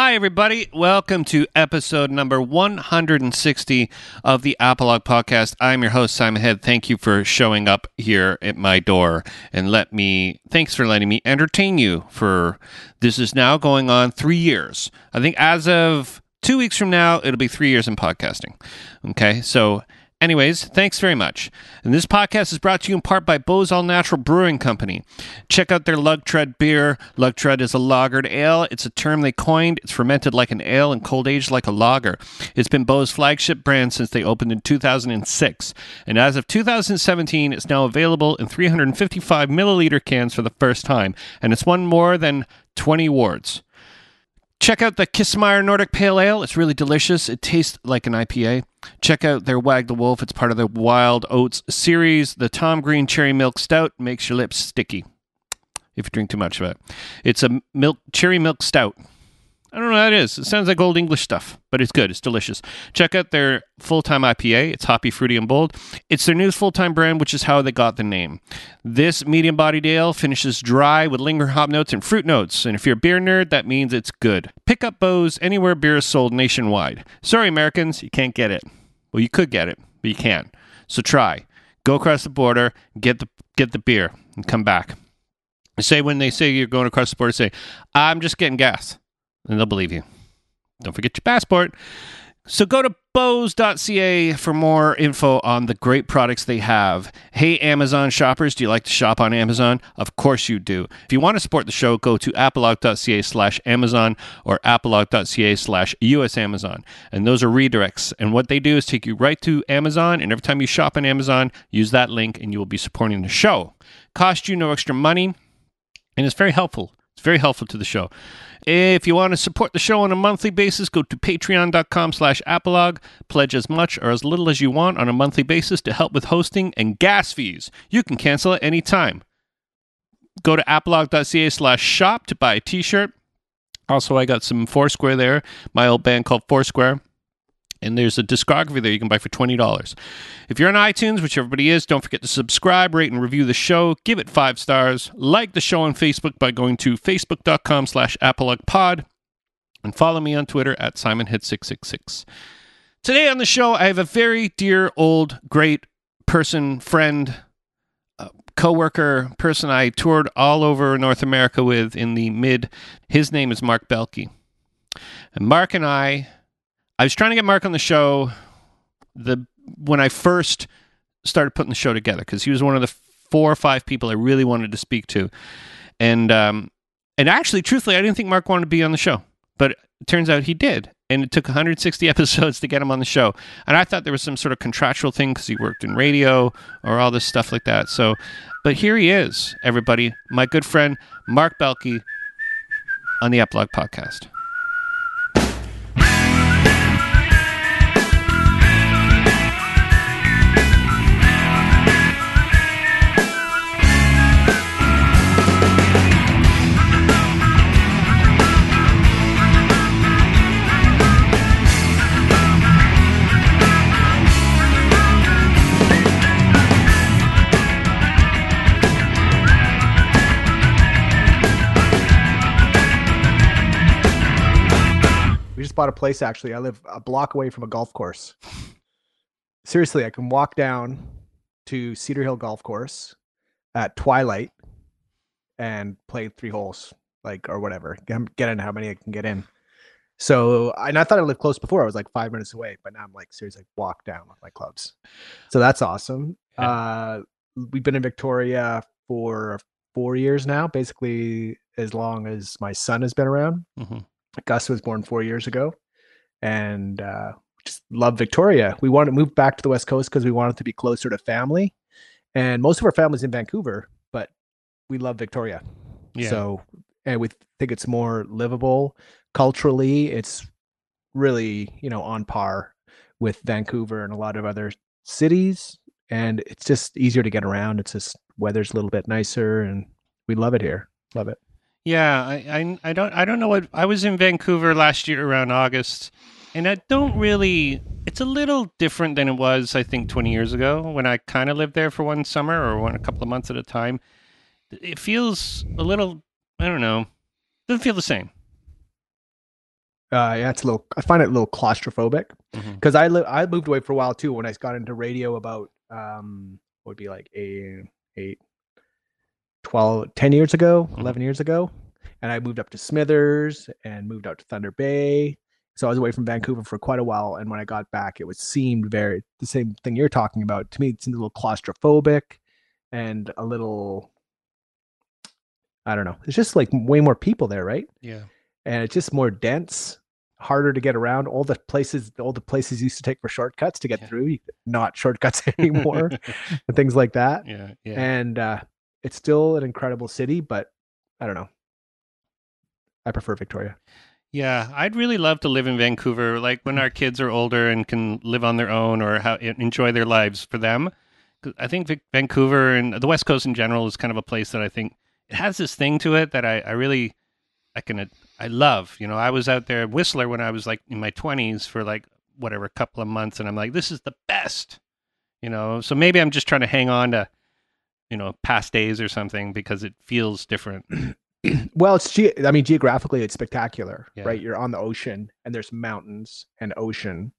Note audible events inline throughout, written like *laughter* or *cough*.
Hi, everybody. Welcome to episode number 160 of the Apolog podcast. I'm your host, Simon Head. Thank you for showing up here at my door and let me, thanks for letting me entertain you for this is now going on three years. I think as of two weeks from now, it'll be three years in podcasting. Okay. So, Anyways, thanks very much. And this podcast is brought to you in part by Beau's All Natural Brewing Company. Check out their Lug Tread beer. Lug Tread is a lagered ale. It's a term they coined. It's fermented like an ale and cold aged like a lager. It's been Beau's flagship brand since they opened in 2006. And as of 2017, it's now available in 355 milliliter cans for the first time. And it's won more than 20 awards. Check out the Kissmeyer Nordic Pale Ale. It's really delicious. It tastes like an IPA. Check out their Wag the Wolf. It's part of the Wild Oats series. The Tom Green Cherry Milk Stout makes your lips sticky if you drink too much of it. It's a milk cherry milk stout. I don't know what that is. It sounds like old English stuff, but it's good. It's delicious. Check out their full time IPA. It's hoppy, fruity, and bold. It's their newest full time brand, which is how they got the name. This medium bodied ale finishes dry with lingering hop notes and fruit notes. And if you're a beer nerd, that means it's good. Pick up Beau's anywhere beer is sold nationwide. Sorry, Americans, you can't get it. Well, you could get it, but you can't. So try. Go across the border, get the get the beer, and come back. Say when they say you're going across the border, say, "I'm just getting gas." And they'll believe you. Don't forget your passport. So go to Beaus.ca for more info on the great products they have. Hey, Amazon shoppers, do you like to shop on Amazon? Of course you do. If you want to support the show, go to apolog.ca slash Amazon or apolog.ca slash US Amazon. And those are redirects. And what they do is take you right to Amazon. And every time you shop on Amazon, use that link and you will be supporting the show. Cost you no extra money. And it's very helpful. It's very helpful to the show. If you want to support the show on a monthly basis, go to patreon.com slash apolog. Pledge as much or as little as you want on a monthly basis to help with hosting and gas fees. You can cancel at any time. Go to apolog.ca slash shop to buy a t-shirt. Also, I got some Foursquare there, my old band called Foursquare and there's a discography there you can buy for $20. If you're on iTunes, which everybody is, don't forget to subscribe, rate, and review the show. Give it five stars. Like the show on Facebook by going to facebook.com slash apologpod. And follow me on Twitter at SimonHit666. Today on the show, I have a very dear, old, great person, friend, uh, co-worker, person I toured all over North America with in the mid. His name is Marc Belke. And Marc and I I was trying to get Marc on the show the when I first started putting the show together because he was one of the four or five people I really wanted to speak to, and um, and actually, truthfully, I didn't think Marc wanted to be on the show, but it turns out he did, and it took 160 *laughs* episodes to get him on the show. And I thought there was some sort of contractual thing because he worked in radio or all this stuff like that. So, but here he is, everybody, my good friend Marc Belke on the Apolog podcast. Bought a place actually. I live a block away from a golf course. Seriously, I can walk down to Cedar Hill Golf Course at twilight and play three holes, like or whatever. Get, in how many I can get in. So, and I thought I lived close before. I was like five minutes away, but now I'm like seriously walk down with my clubs. So that's awesome. Yeah. Uh, we've been in Victoria for four years now, basically as long as my son has been around. Mm-hmm. Gus was born four years ago, and uh, just love Victoria. We want to move back to the West Coast because we wanted to be closer to family, and most of our family's in Vancouver, but we love Victoria. Yeah. So, and we think it's more livable culturally. It's really you know on par with Vancouver and a lot of other cities, and it's just easier to get around. It's just weather's a little bit nicer, and we love it here. Love it. Yeah, I, I, I don't I don't know what I was in Vancouver last year around August, and I don't really. It's a little different than it was I think 20 years ago when I kind of lived there for one summer or one a couple of months at a time. It feels a little I don't know, doesn't feel the same. Uh, yeah, it's a little. I find it a little claustrophobic because I li- I moved away for a while too. When I got into radio about um, would be like a eight, 12, 10 years ago, Mhm. eleven years ago, and I moved up to Smithers and moved out to Thunder Bay. So I was away from Vancouver for quite a while, and when I got back, it was seemed very the same thing you're talking about. To me, it seemed a little claustrophobic and a little. I don't know. It's just like way more people there, right? Yeah. and it's just more dense, harder to get around. All the places, all the places used to take for shortcuts to get Yeah. through, not shortcuts *laughs* anymore, *laughs* and things like that. yeah. Yeah. And uh, it's still an incredible city, but I don't know. I prefer Victoria. Yeah, I'd really love to live in Vancouver, like when mm. our kids are older and can live on their own or how, enjoy their lives for them. I think Vic- Vancouver and the West Coast in general is kind of a place that I think it has this thing to it that I, I really I can I love. You know, I was out there at Whistler when I was like in my twenties for like whatever a couple of months, and I'm like, this is the best. You know, so maybe I'm just trying to hang on to you know past days or something because it feels different. *clears throat* Well, it's ge- I mean geographically it's spectacular, Yeah. right? You're on the ocean and there's mountains and ocean.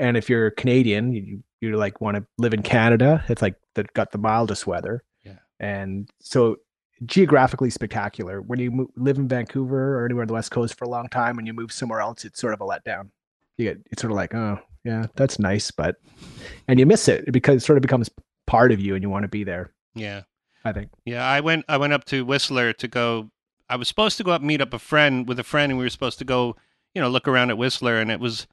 And if you're Canadian, you you like want to live in Canada. It's like the got the mildest weather. Yeah. And so geographically spectacular. When you mo- live in Vancouver or anywhere on the west coast for a long time and you move somewhere else, it's sort of a letdown. You get it's sort of like, oh, yeah, that's nice, but and you miss it because it sort of becomes part of you and you want to be there, Yeah. I think. Yeah, I went. I went up to Whistler to go. I was supposed to go up meet up a friend with a friend, and we were supposed to go, you know, look around at Whistler. And it was,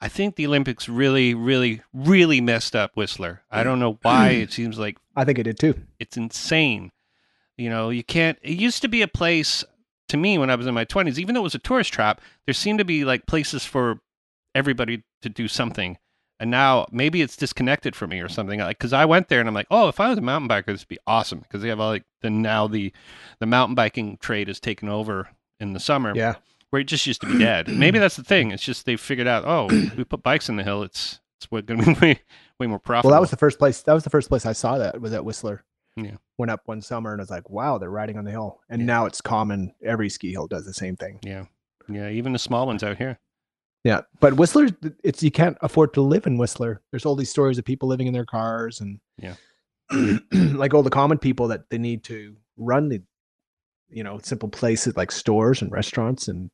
I think the Olympics really, really, really messed up Whistler. I don't know why. *clears throat* it seems like I think it did too. it's insane. You know, you can't. It used to be a place to me when I was in my twenties, even though it was a tourist trap. There seemed to be like places for everybody to do something. And now maybe it's disconnected from me or something. Like, because I went there and I'm like, oh, if I was a mountain biker, this would be awesome because they have all like the now the the mountain biking trade has taken over in the summer Yeah. where it just used to be dead. Maybe that's the thing. It's just they figured out, oh, we put bikes in the hill. It's it's going to be *laughs* way, way more profitable. Well, that was the first place. That was the first place I saw that was at Whistler. Yeah. Went up one summer and I was like, wow, they're riding on the hill. And Yeah. now it's common. Every ski hill does the same thing. yeah, yeah. Even the small ones out here. Yeah. But Whistler, it's you can't afford to live in Whistler. There's all these stories of people living in their cars and Yeah. *clears throat* like all the common people that they need to run the, you know, simple places like stores and restaurants and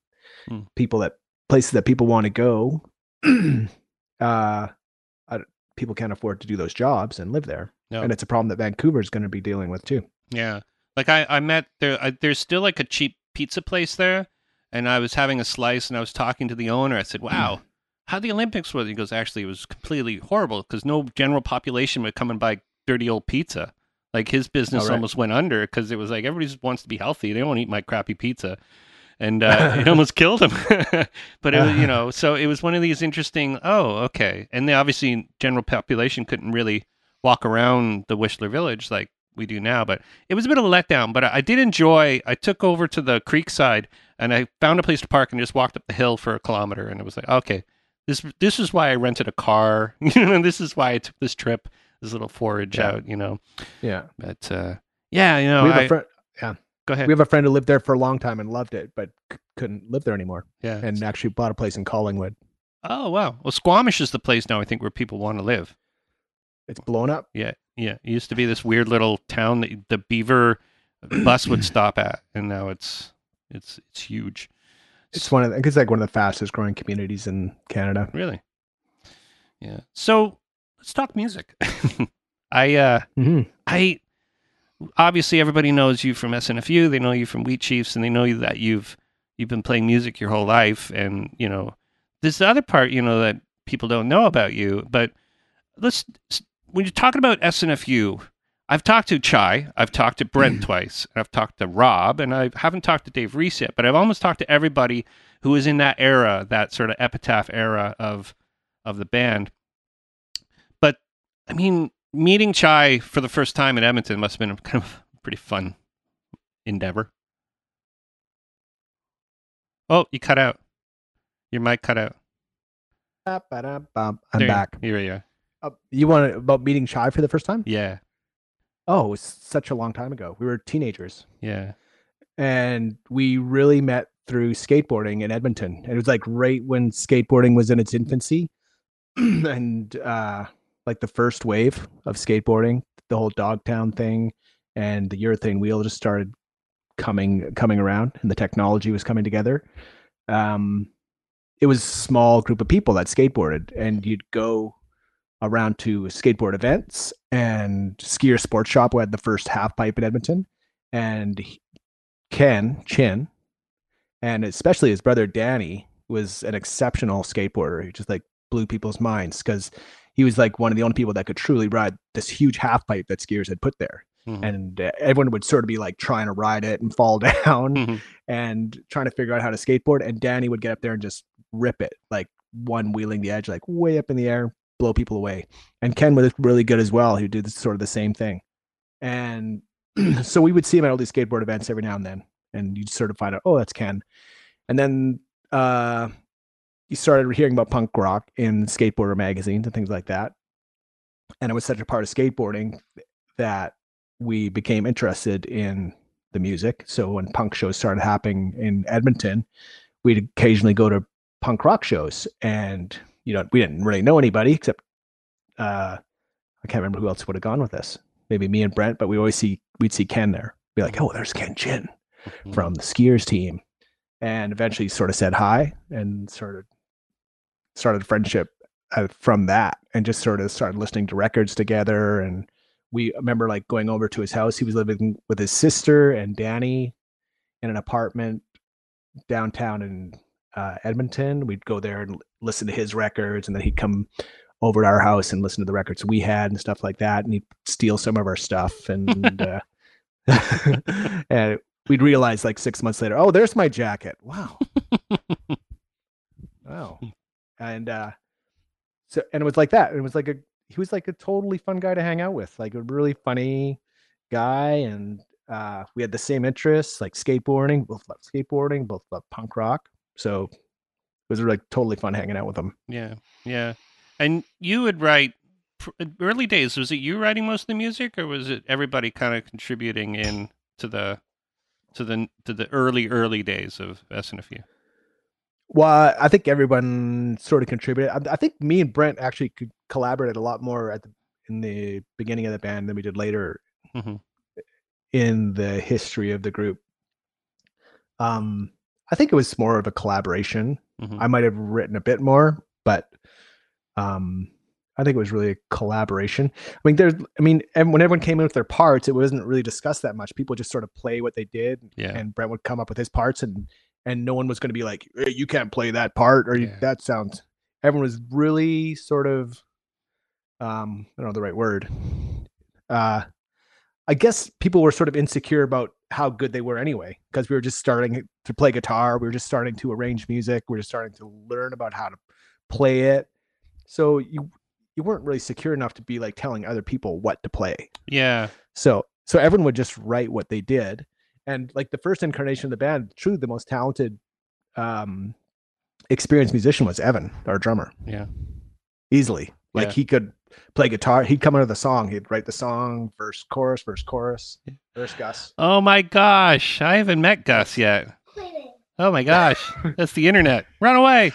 Hmm. people that places that people want to go. *clears throat* uh, I, people can't afford to do those jobs and live there. No. And it's a problem that Vancouver is going to be dealing with too. Yeah, like I I met there. I, there's still like a cheap pizza place there, and I was having a slice, and I was talking to the owner. I said, "Wow, how the Olympics was?" He goes, "Actually, it was completely horrible because no general population would come and buy dirty old pizza. Like his business right. almost went under because it was like everybody just wants to be healthy. They don't want to eat my crappy pizza." And uh, *laughs* it almost killed him, *laughs* but it was, you *laughs* know, so it was one of these interesting. Oh, okay, and the obviously general population couldn't really walk around the Whistler Village like we do now, but it was a bit of a letdown. But I, I did enjoy. I took over to the creek side and I found a place to park and just walked up the hill for a kilometer, and it was like, okay, this this is why I rented a car. *laughs* You know, this is why I took this trip, this little forage Yeah. out. You know, Yeah. but uh, yeah, you know, we have I, a friend. go ahead. We have a friend who lived there for a long time and loved it, but c- couldn't live there anymore, yeah, and actually bought a place in Collingwood. oh wow. Well, Squamish is the place now. I think where people want to live. It's blown up. Yeah, yeah. It used to be this weird little town that the beaver *clears throat* bus would stop at, and now it's it's it's huge. It's one of the, it's like one of the fastest growing communities in Canada. Really? Yeah. So let's talk music. *laughs* I uh Mm-hmm. I obviously everybody knows you from SNFU, they know you from Wheat Chiefs, and they know you that you've you've been playing music your whole life. And, you know, there's the other part, you know, that people don't know about you. But let's when you're talking about SNFU, I've talked to Chai, I've talked to Brent twice, and I've talked to Rob, and I haven't talked to Dave Rees yet, but I've almost talked to everybody who was in that era, that sort of epitaph era of of the band. But I mean, meeting Chai for the first time in Edmonton must have been a kind of *laughs* pretty fun endeavor. Oh, you cut out. Your mic cut out. I'm There you- back. Here you are. Uh, you want about meeting Shy for the first time? Yeah, Oh, it was such a long time ago. We were teenagers, yeah. and we really met through skateboarding in Edmonton. And it was like right when skateboarding was in its infancy *clears throat* and uh like the first wave of skateboarding, the whole Dogtown thing and the urethane wheel just started coming coming around and the technology was coming together. Um it was a small group of people that skateboarded and you'd go around to skateboard events and skier sports shop who had the first half pipe in Edmonton and Ken Chinn and especially his brother Danny was an exceptional skateboarder. He just like blew people's minds because he was like one of the only people that could truly ride this huge half pipe that skiers had put there. Mm-hmm. And uh, everyone would sort of be like trying to ride it and fall *laughs* down mm-hmm. and trying to figure out how to skateboard. And Danny would get up there and just rip it, like one wheeling the edge, like way up in the air, blow people away. And Ken was really good as well. He did sort of the same thing. And *clears throat* so we would see him at all these skateboard events every now and then and you'd sort of find out, oh, that's Ken. And then uh, you started hearing about punk rock in skateboarder magazines and things like that. And it was such a part of skateboarding that we became interested in the music. So when punk shows started happening in Edmonton, we'd occasionally go to punk rock shows, and you know we didn't really know anybody except uh, I can't remember who else would have gone with us. Maybe me and Brent, but we always see we'd see Ken there. Be like, oh, there's Ken Chinn mm-hmm. from the skiers team and eventually sort of said hi and sort of started friendship uh, from that and just sort of started listening to records together and we remember like going over to his house he was living with his sister and danny in an apartment downtown in uh, edmonton we'd go there and listen to his records and then he'd come over to our house and listen to the records we had and stuff like that and he'd steal some of our stuff *laughs* and uh, *laughs* and we'd realize like six months later, oh, there's my jacket. Wow. *laughs* wow. And uh so and it was like that. It was like a he was like a totally fun guy to hang out with, like a really funny guy. And uh we had the same interests, like skateboarding, both love skateboarding, both love punk rock. So was like totally fun hanging out with him. Yeah. Yeah. And you would write early days was it you writing most of the music or was it everybody kind of contributing in to the to the to the early early days of SNFU? Well, I think everyone sort of contributed. I, I, think me and Brent actually could collaborate a lot more at the in the beginning of the band than we did later mm-hmm. in the history of the group. Um, I think it was more of a collaboration. Mm-hmm. I might have written a bit more, but um, I think it was really a collaboration. I mean, there's, I mean, and when everyone came in with their parts, it wasn't really discussed that much. People just sort of play what they did, yeah. and Brent would come up with his parts, and and no one was going to be like, hey, "You can't play that part," or yeah. "That sounds." Everyone was really sort of, um, I don't know the right word. Uh, I guess people were sort of insecure about how good they were anyway, because we were just starting to play guitar, we were just starting to arrange music, we were just starting to learn about how to play it. So you you weren't really secure enough to be like telling other people what to play. Yeah. So so everyone would just write what they did. And like the first incarnation of the band, truly the most talented um experienced musician was Evan, our drummer. Yeah. Easily. Like yeah. he could play guitar. He'd come into the song. He'd write the song, verse, chorus, verse, chorus, verse, Gus. Oh my gosh. I haven't met Gus yet. Oh my gosh. *laughs* That's the internet. Run away.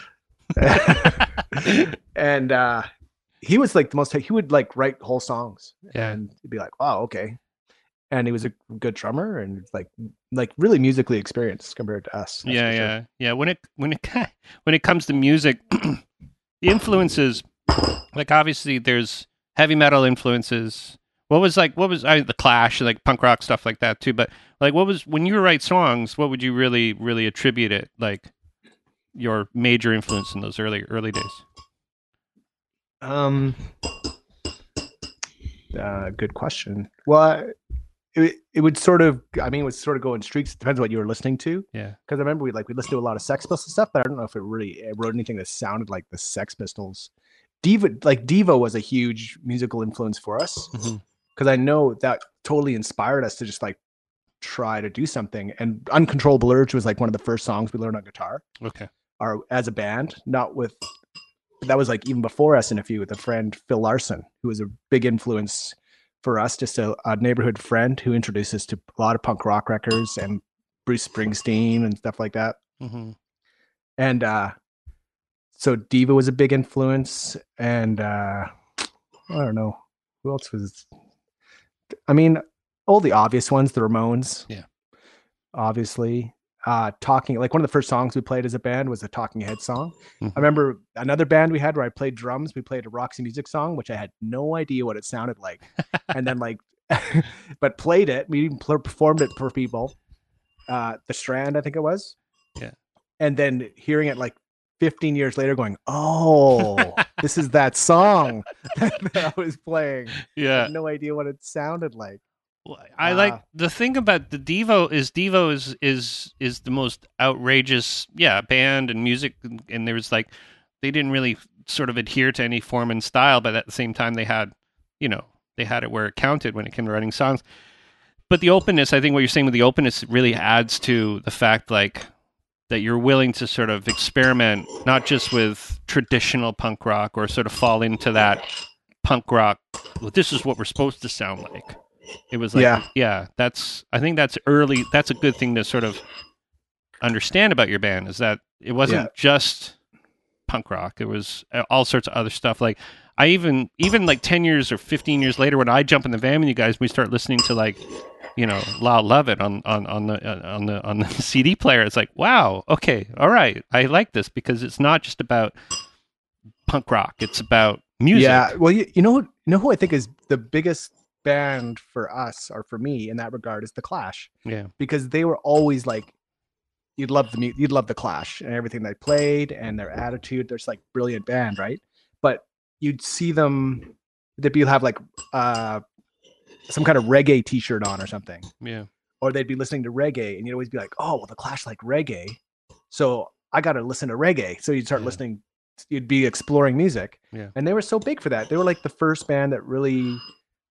*laughs* and uh he was like the most he would like write whole songs yeah. and he'd be like wow okay and he was a good drummer and like like really musically experienced compared to us yeah yeah sure. yeah when it when it *laughs* when it comes to music *clears throat* the influences like obviously there's heavy metal influences what was like what was I, the clash like punk rock stuff like that too but like what was when you write songs what would you really really attribute it like your major influence in those early early days um, uh, good question. Well, it, it would sort of, I mean, it would sort of go in streaks. It depends what you were listening to. Yeah. Because I remember we like we listened to a lot of Sex Pistols stuff, but I don't know if it really it wrote anything that sounded like the Sex Pistols. Diva, like Devo, was a huge musical influence for us because mm-hmm. I know that totally inspired us to just like try to do something. And Uncontrollable Urge was like one of the first songs we learned on guitar. Okay. Or as a band, not with that was like even before SNFU with a friend Phil Larson, who was a big influence for us, just a, a, neighborhood friend who introduced us to a lot of punk rock records and Bruce Springsteen and stuff like that. Mhm. and uh so diva was a big influence and uh i don't know who else was i mean all the obvious ones the ramones Yeah. obviously uh talking like one of the first songs we played as a band was a talking head song Mhm. i remember another band we had where i played drums we played a roxy music song which i had no idea what it sounded like and then like *laughs* but played it we even performed it for people uh the strand i think it was Yeah. and then hearing it like 15 years later going oh *laughs* this is that song *laughs* that i was playing I Yeah. had no idea what it sounded like I like Uh, the thing about the Devo is Devo is is is the most outrageous, yeah, band and music, and, and there was like they didn't really sort of adhere to any form and style, but at the same time they had, you know, they had it where it counted when it came to writing songs. But the openness, I think, what you're saying with the openness really adds to the fact like that you're willing to sort of experiment, not just with traditional punk rock or sort of fall into that punk rock. Well, this is what we're supposed to sound like. It was like, Yeah. yeah, that's. I think that's early. That's a good thing to sort of understand about your band is that it wasn't Yeah. just punk rock. It was uh, all sorts of other stuff. Like I even even like ten years or fifteen years later, when I jump in the van with you guys, we start listening to like you know Loud Love It on on on the uh, on the on the *laughs* CD player. It's like wow, okay, all right, I like this because it's not just about punk rock. It's about music. Yeah. Well, you, you know, who- you know who I think is the biggest band for us or for me in that regard is the Clash yeah, because they were always like, you'd love the you'd love the Clash and everything they played and their attitude. There's like brilliant band, right? You'd see them, they'd have like uh some kind of reggae T-shirt on or something, yeah, or they'd be listening to reggae and you'd always be like, oh, well, the Clash like reggae, so I got to listen to reggae. So you'd start Yeah. listening, you'd be exploring music, Yeah. and they were so big for that. They were like the first band that really,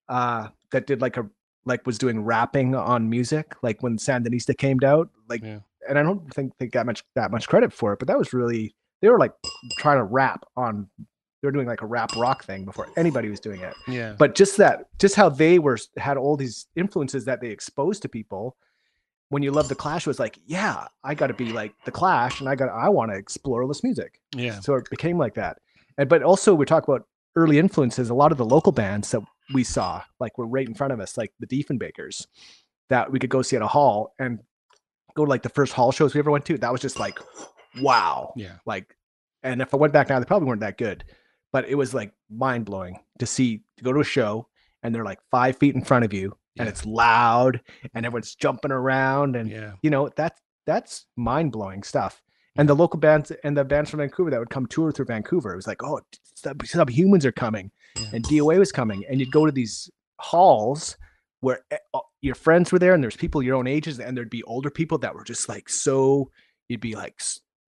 uh, that did like a like was doing rapping on music, like when Sandinista came out, like, Yeah. and I don't think they got much that much credit for it, but that was really they were like trying to rap on. They were doing like a rap rock thing before anybody was doing it. Yeah, but just that just how they were had all these influences that they exposed to people when you love the clash was like yeah i got to be like the clash and i got i want to explore all this music. Yeah, so it became like that. And but also we talk about early influences a lot of the local bands that we saw like were right in front of us like the diefenbakers that we could go see at a hall and go to like the first hall shows we ever went to that was just like wow. Yeah, like and if i went back now they probably weren't that good but it was like mind-blowing to see to go to a show and they're like five feet in front of you and it's loud and everyone's jumping around and yeah, you know that's that's mind-blowing stuff. And the local bands and the bands from vancouver that would come tour through vancouver it was like oh sub, subhumans are coming Yeah. and doa was coming. And you'd go to these halls where eh, your friends were there and there's people your own ages and there'd be older people that were just like so you'd be like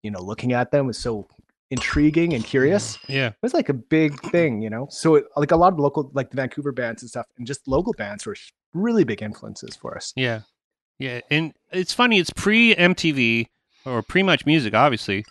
you know looking at them was so intriguing and curious yeah. it was like a big thing you know so it, like a lot of local like the vancouver bands and stuff and just local bands were really big influences for us Yeah. Yeah. And it's funny, it's pre MTV or pre much music, obviously.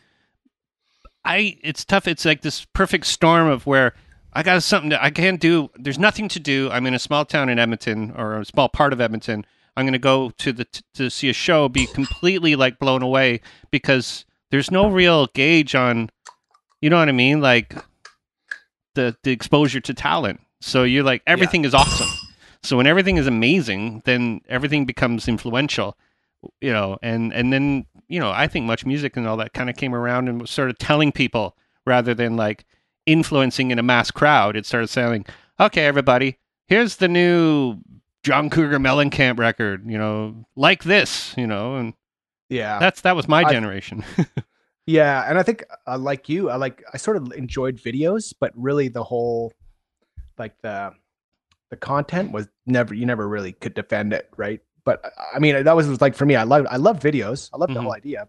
I it's tough. It's like this perfect storm of where I got something that I can't do. There's nothing to do. I'm in a small town in Edmonton or a small part of Edmonton. I'm going to go to the to see a show, be completely like blown away because there's no real gauge on, you know what I mean, like the the exposure to talent. So you're like everything is awesome. So when everything is amazing, then everything becomes influential, you know. And and then you know, I think much music and all that kind of came around and was sort of telling people rather than like influencing in a mass crowd. It started saying, okay, everybody. Here's the new John Cougar Mellencamp record. You know, like this. You know, and yeah that's that was my I- generation. *laughs* Yeah, and I think uh, like you, I like I sort of enjoyed videos, but really the whole like the the content was never you never really could defend it, right? But I- mean, that was like for me. I love I love videos. I love the whole idea,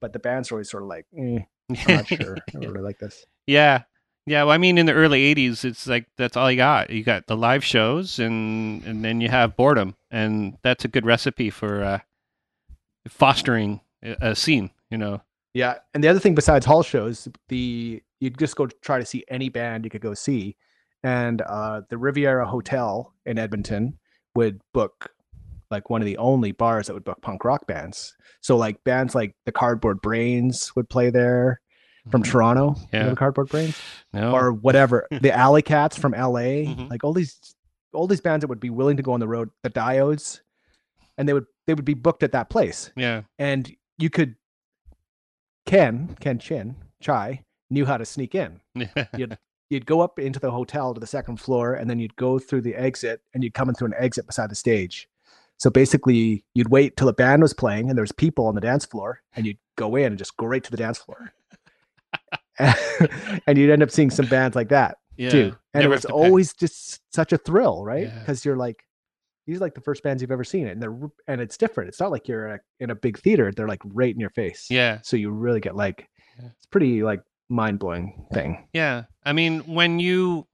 but the band's always sort of like, eh, I'm not *laughs* sure. I really like this. Yeah. Yeah, well, I mean, in the early '80s, it's like that's all you got. You got the live shows, and and then you have boredom, and that's a good recipe for uh, fostering a, a scene. You know. Yeah, and the other thing besides hall shows, the you'd just go try to see any band you could go see, and uh, the Riviera Hotel in Edmonton would book like one of the only bars that would book punk rock bands. So like bands like the Cardboard Brains would play there from Toronto. You know Yeah. the Cardboard Brains No. or whatever. *laughs* the Alley Cats from LA, Mhm. like all these all these bands that would be willing to go on the road, the Diodes, and they would they would be booked at that place. yeah. And you could Ken, Ken Chinn, Chai knew how to sneak in. *laughs* You'd you'd go up into the hotel to the second floor and then you'd go through the exit and you'd come in through an exit beside the stage. So basically you'd wait till the band was playing and there was people on the dance floor and you'd go in and just go right to the dance floor. *laughs* and you'd end up seeing some bands like that yeah. too. And it was have to pay. always just such a thrill, right? Yeah. Because you're like, these are like the first bands you've ever seen, and they're and it's different. It's not like you're in a, big theater; they're like right in your face. Yeah. So you really get like, it's pretty like mind blowing thing. Yeah. I mean, when you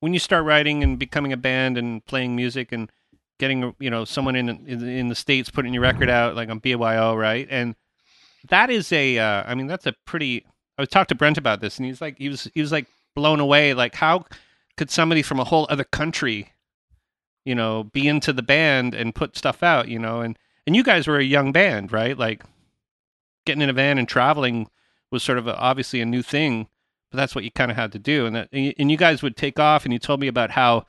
when you start writing and becoming a band and playing music and getting you know someone in in, in the states putting your record out like on BYO, right? And that is a uh, I mean, that's a pretty I was talked to Brent about this and he's like he was he was like blown away like how could somebody from a whole other country you know be into the band and put stuff out, you know? And and you guys were a young band, right? Like getting in a van and traveling was sort of a, obviously a new thing but that's what you kind of had to do and that and you- guys would take off and you told me about how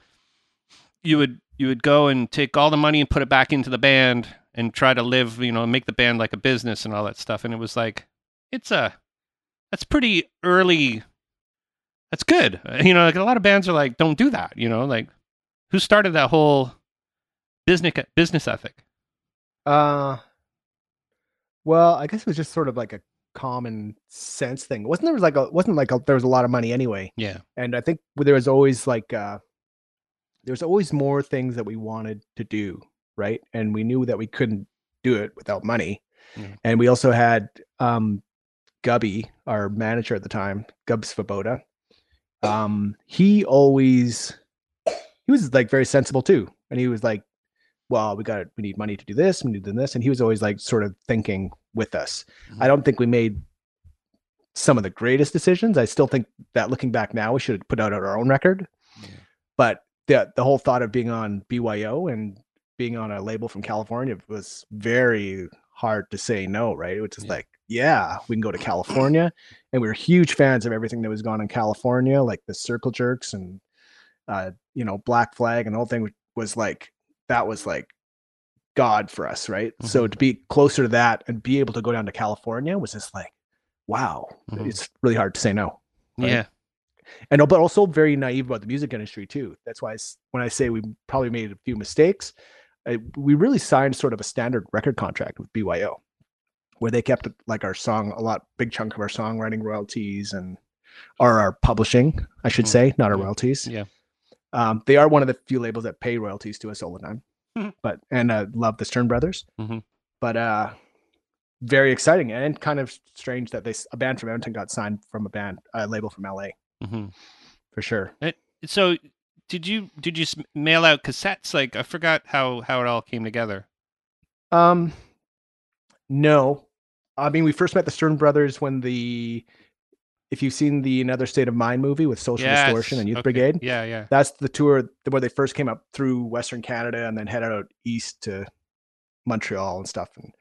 you would you would go and take all the money and put it back into the band and try to live you know make the band like a business and all that stuff and it was like it's a that's pretty early that's good you know like a lot of bands are like don't do that you know like who started that whole business business ethic Uh, well, I guess it was just sort of like a common sense thing. wasn't there was like a wasn't like a, there was a lot of money anyway, yeah and I think there was always like uh, there was always more things that we wanted to do, right? And we knew that we couldn't do it without money. Yeah. And we also had um, Gubby, our manager at the time, Gub Svoboda. *coughs* Um, he always he was like very sensible too, and he was like, "Well, we got we need money to do this, we need to do this," and he was always like sort of thinking with us. Mhm. I don't think we made some of the greatest decisions. I still think that looking back now, we should have put out our own record. Yeah. But the the whole thought of being on BYO and being on a label from California was very hard to say no, right? It was just Yeah. like, yeah, we can go to California. And we were huge fans of everything that was going on in California, like the Circle Jerks and uh, you know, Black Flag and the whole thing was like that was like God for us, right? So to be closer to that and be able to go down to California was just like, wow, Mhm. it's really hard to say no. Right. yeah And but also very naive about the music industry too. That's why I when I say we probably made a few mistakes, uh, we really signed sort of a standard record contract with BYO, where they kept like our song a lot, big chunk of our songwriting royalties and or our publishing, I should Mhm. say, not our royalties. Yeah. Um, they are one of the few labels that pay royalties to us all the time. But and uh, love the Stern Brothers. Mhm. But uh, very exciting and kind of strange that they a band from Edmonton got signed from a band a label from LA hmm for sure. so did you did you mail out cassettes like i forgot how how it all came together Um, no, I mean we first met the Stern Brothers when the, if you've seen the Another State of Mind movie with Social Distortion and Youth okay. Brigade, yeah yeah that's the tour where they first came up through Western Canada and then headed out east to Montreal and stuff, and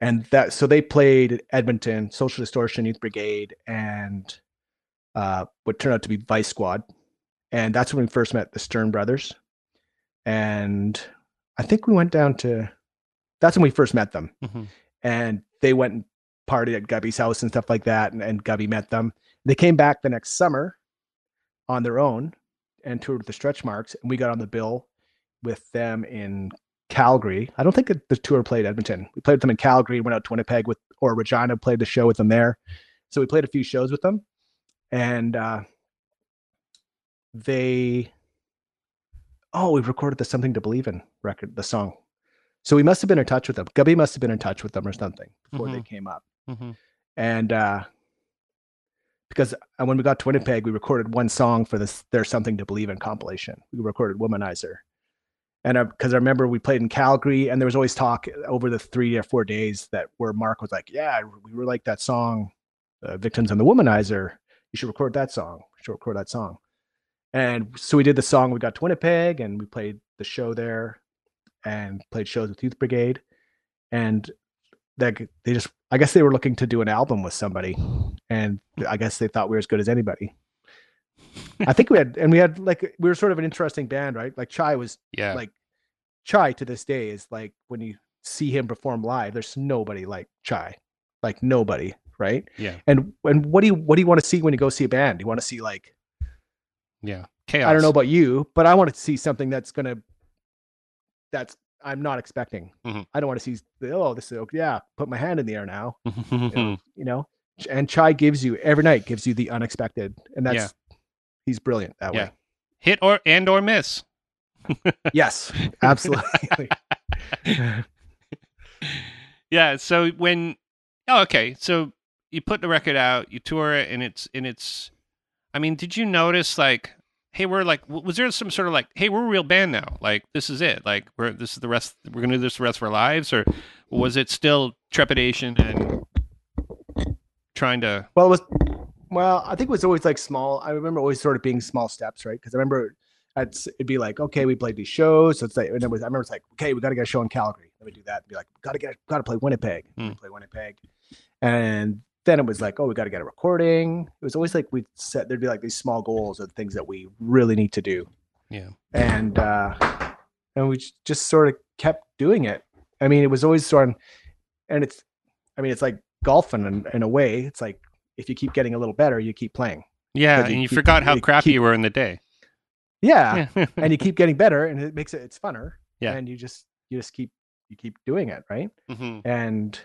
and that so they played Edmonton, Social Distortion, Youth Brigade, and uh, what turned out to be Vice Squad, and that's when we first met the Stern Brothers, and I think we went down to, that's when we first met them Mhm. and they went and partied at Gubby's house and stuff like that. And, and Gubby met them. They came back the next summer on their own and toured with the Stretch Marks. And we got on the bill with them in Calgary. I don't think that the tour played Edmonton. We played with them in Calgary, went out to Winnipeg with, or Regina played the show with them there. So we played a few shows with them. And uh, they, oh, we recorded the Something to Believe in record, the song. So we must have been in touch with them. Gubby must have been in touch with them or something before they came up. Mhm. And uh, because uh, when we got to Winnipeg, we recorded one song for this "There's Something to Believe in" compilation. We recorded "Womanizer," and because I remember we played in Calgary, and there was always talk over the three or four days that where Mark was like, "Yeah, we were like that song, uh, Victims and the Womanizer. You should record that song. You should record that song." And so we did the song. We got to Winnipeg, and we played the show there. and played shows with Youth Brigade, and they they just I guess they were looking to do an album with somebody, and I guess they thought we were as good as anybody. I think we had, and we had like we were sort of an interesting band, right? Like Chai was Yeah. like Chai to this day is like when you see him perform live, there's nobody like Chai, like nobody, right? yeah. And and what do you what do you want to see when you go see a band? You want to see like Yeah. Chaos. I don't know about you, but I want to see something that's gonna that's I'm not expecting. Mhm. I don't want to see oh this is yeah put my hand in the air now *laughs* you Mm-hmm. know, you know? And Chai gives you every night gives you the unexpected and that's Yeah. he's brilliant that Yeah. way. Hit or and or miss. *laughs* Yes, absolutely. *laughs* yeah. So when oh okay, so you put the record out, you tour it, and it's and it's. I mean, did you notice like, hey, we're like, was there some sort of like, hey, we're a real band now, like this is it, like we're this is the rest, we're gonna do this the rest of our lives, or was it still trepidation and trying to? Well, it was well, I think it was always like small. I remember always sort of being small steps, right? Because I remember it'd be like, okay, we played these shows. So it's like, and it was, I remember it's like, okay, we got to get a show in Calgary. Let me do that. and Be like, got to get, got to play Winnipeg. Hmm. Play Winnipeg, and then it was like, oh, we got to get a recording. It was always like we set there'd be like these small goals of things that we really need to do, Yeah. and uh, and we just sort of kept doing it. I mean, it was always sort of, and it's, I mean, it's like golfing in, in a way. It's like if you keep getting a little better, you keep playing. Yeah, you and you keep- forgot how you crappy keep- you were in the day. Yeah, and you keep getting better, and it makes it it's funner. *laughs* Yeah. and you just you just keep you keep doing it, right? Mhm. And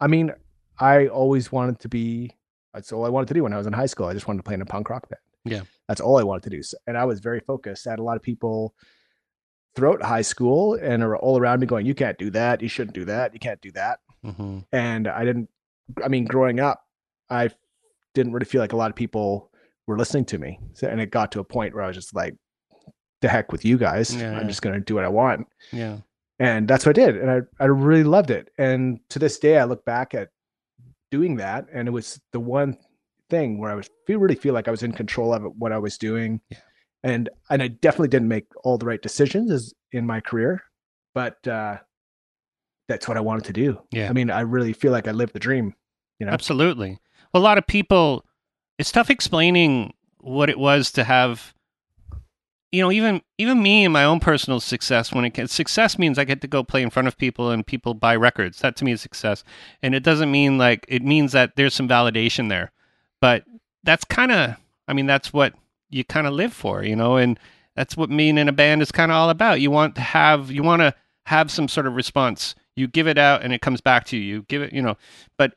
I mean, I always wanted to be. That's all I wanted to do when I was in high school. I just wanted to play in a punk rock band. Yeah. that's all I wanted to do. So, and I was very focused. I had a lot of people throughout high school and are all around me going, "You can't do that. You shouldn't do that. You can't do that." Mhm. and I didn't. I mean, growing up, I didn't really feel like a lot of people were listening to me, so, and it got to a point where I was just like, "The heck with you guys! Yeah. I'm just gonna do what I want," Yeah. and that's what I did, and I I really loved it. And to this day, I look back at doing that, and it was the one thing where I was feel really feel like I was in control of it, what I was doing, Yeah. and and I definitely didn't make all the right decisions as in my career, but uh, that's what I wanted to do. Yeah. I mean, I really feel like I lived the dream. You know, Absolutely. Well, a lot of people, it's tough explaining what it was to have. You know, even even me and my own personal success. When it gets success means I get to go play in front of people and people buy records. That to me is success, and it doesn't mean like it means that there's some validation there. But that's kind of, I mean, that's what you kind of live for, you know, and that's what being in a band is kind of all about. You want to have, you want to have some sort of response. You give it out, and it comes back to you. You give it, you know, but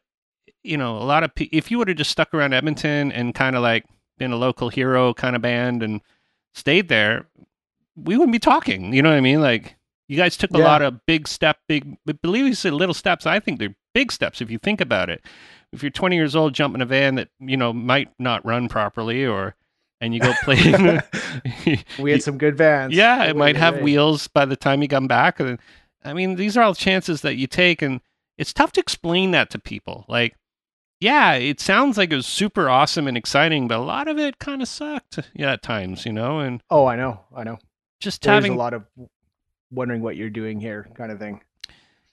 you know, a lot of pe- if you would have just stuck around Edmonton and kind of like been a local hero kind of band and stayed there, we wouldn't be talking. You know what I mean? Like you guys took a Yeah. lot of big step, big. But believe you said little steps. I think they're big steps if you think about it. If you're 20 years old, jump in a van that you know might not run properly, or and you go play. *laughs* we had some good vans. Yeah, it might have wheels by the time you come back. And I mean, these are all chances that you take, and it's tough to explain that to people. Like, yeah, it sounds like it was super awesome and exciting, but a lot of it kind of sucked. Yeah, at times, you know, and Oh, I know, I know. just There's having a lot of wondering what you're doing here, kind of thing.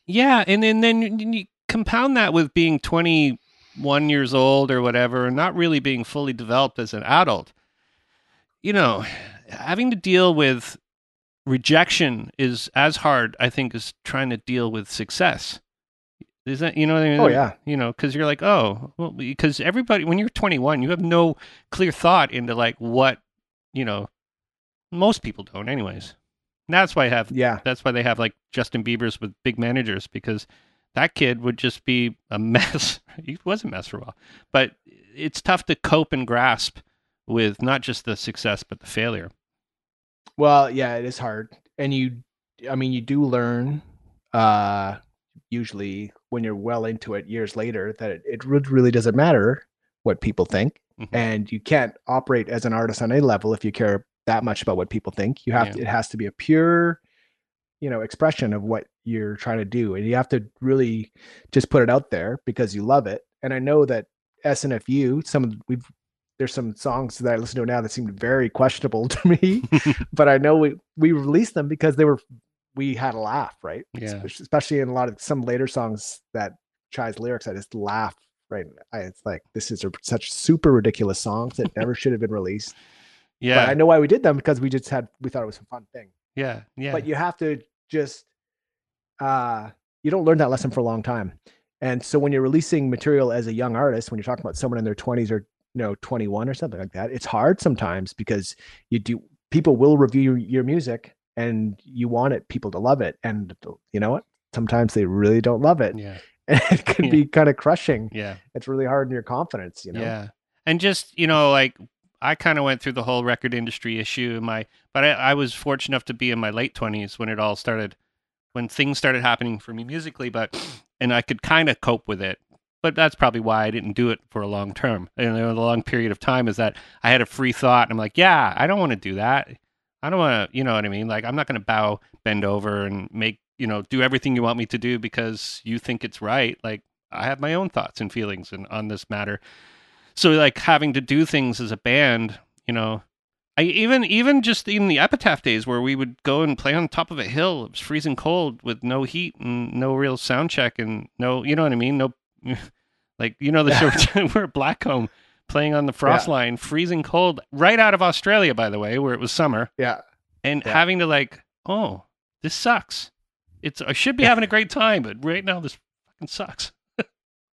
Yeah, and then then you- you compound that with being 21 years old or whatever, and not really being fully developed as an adult. You know, having to deal with rejection is as hard, I think, as trying to deal with success. Is that you know? What I mean? Oh yeah, You know, because you're like, oh, well, because everybody, when you're 21, you have no clear thought into like what, you know, most people don't, anyways. And that's why I have yeah. that's why they have like Justin Bieber's with big managers because that kid would just be a *laughs* mess. he was a mess for a while, but it's tough to cope and grasp with not just the success but the failure. Well, yeah, it is hard, and you, I mean, you do learn, uh, usually when you're well into it years later that it, it really doesn't matter what people think, Mhm. and you can't operate as an artist on any level if you care that much about what people think. You have to, Yeah. it has to be a pure, you know, expression of what you're trying to do, and you have to really just put it out there because you love it. And I know that SNFU, some of we've there's some songs that I listen to now that seemed very questionable *laughs* to me, *laughs* but I know we we released them because they were we had a laugh, right? Yeah. Especially in a lot of some later songs that Chai's lyrics, I just laugh. Right, I, it's like this is a, such super ridiculous songs that never should have been released. Yeah. But I know why we did them because we just had we thought it was a fun thing. yeah. Yeah. But you have to just uh you don't learn that lesson for a long time. And so when you're releasing material as a young artist, when you're talking about someone in their 20s or you know 21 or something like that, it's hard sometimes because you do people will review your, music and you want it people to love it and you know what? Sometimes they really don't love it. yeah. *laughs* And it can Yeah. be kind of crushing. Yeah. It's really hard in your confidence, you know. Yeah. And just, you know, like I kind of went through the whole record industry issue in my, but I, I was fortunate enough to be in my late 20s when it all started, when things started happening for me musically, but, and I could kind of cope with it. But that's probably why I didn't do it for a long term. And a long period of time is that I had a free thought and I'm like, yeah, I don't want to do that. I don't want to, you know what I mean? Like, I'm not going to bow, bend over and make, you know, do everything you want me to do because you think it's right. Like, I have my own thoughts and feelings and on this matter so like having to do things as a band you know i even even just in the epitaph days where we would go and play on top of a hill it was freezing cold with no heat and no real sound check and no you know what i mean no *laughs* like you know the show *laughs* *laughs* we're at blackcomb playing on the frost Yeah. line freezing cold right out of australia by the way where it was summer Yeah. and Yeah. having to like oh this sucks it's i should be having a great time but right now this fucking sucks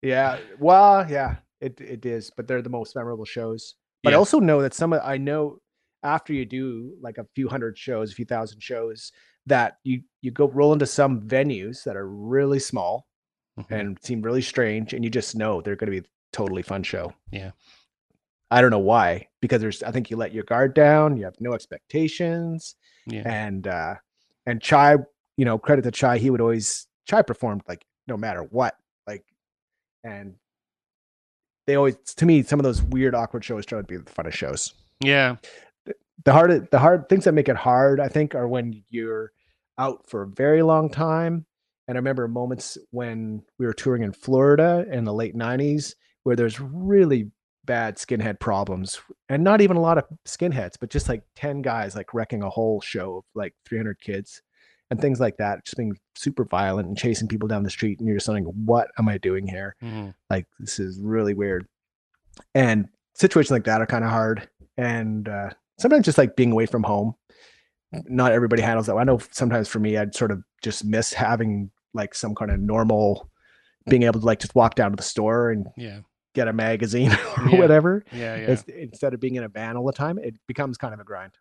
Yeah. Well, yeah, it it is, but they're the most memorable shows. But I also know that some of I know after you do like a few hundred shows, a few thousand shows, that you you go roll into some venues that are really small Mhm. and seem really strange, and you just know they're going to be a totally fun show. Yeah. I don't know why, because there's I think you let your guard down, you have no expectations, yeah and uh and Chai, you know, credit to Chai, he would always Chai performed like no matter what, like, and they always to me some of those weird awkward shows try to be the funnest shows. yeah The hard the hard things that make it hard, I think, are when you're out for a very long time. And I remember moments when we were touring in Florida in the late '90s where there's really bad skinhead problems, and not even a lot of skinheads, but just like ten guys like wrecking a whole show of like 300 kids and things like that, just being super violent and chasing people down the street, and you're just saying, "What am I doing here?" Mhm. like this is really weird and situations like that are kind of hard and uh sometimes just like being away from home not everybody handles that i know sometimes for me i'd sort of just miss having like some kind of normal being able to like just walk down to the store and yeah get a magazine *laughs* or Yeah. whatever yeah yeah It's- instead of being in a van all the time it becomes kind of a grind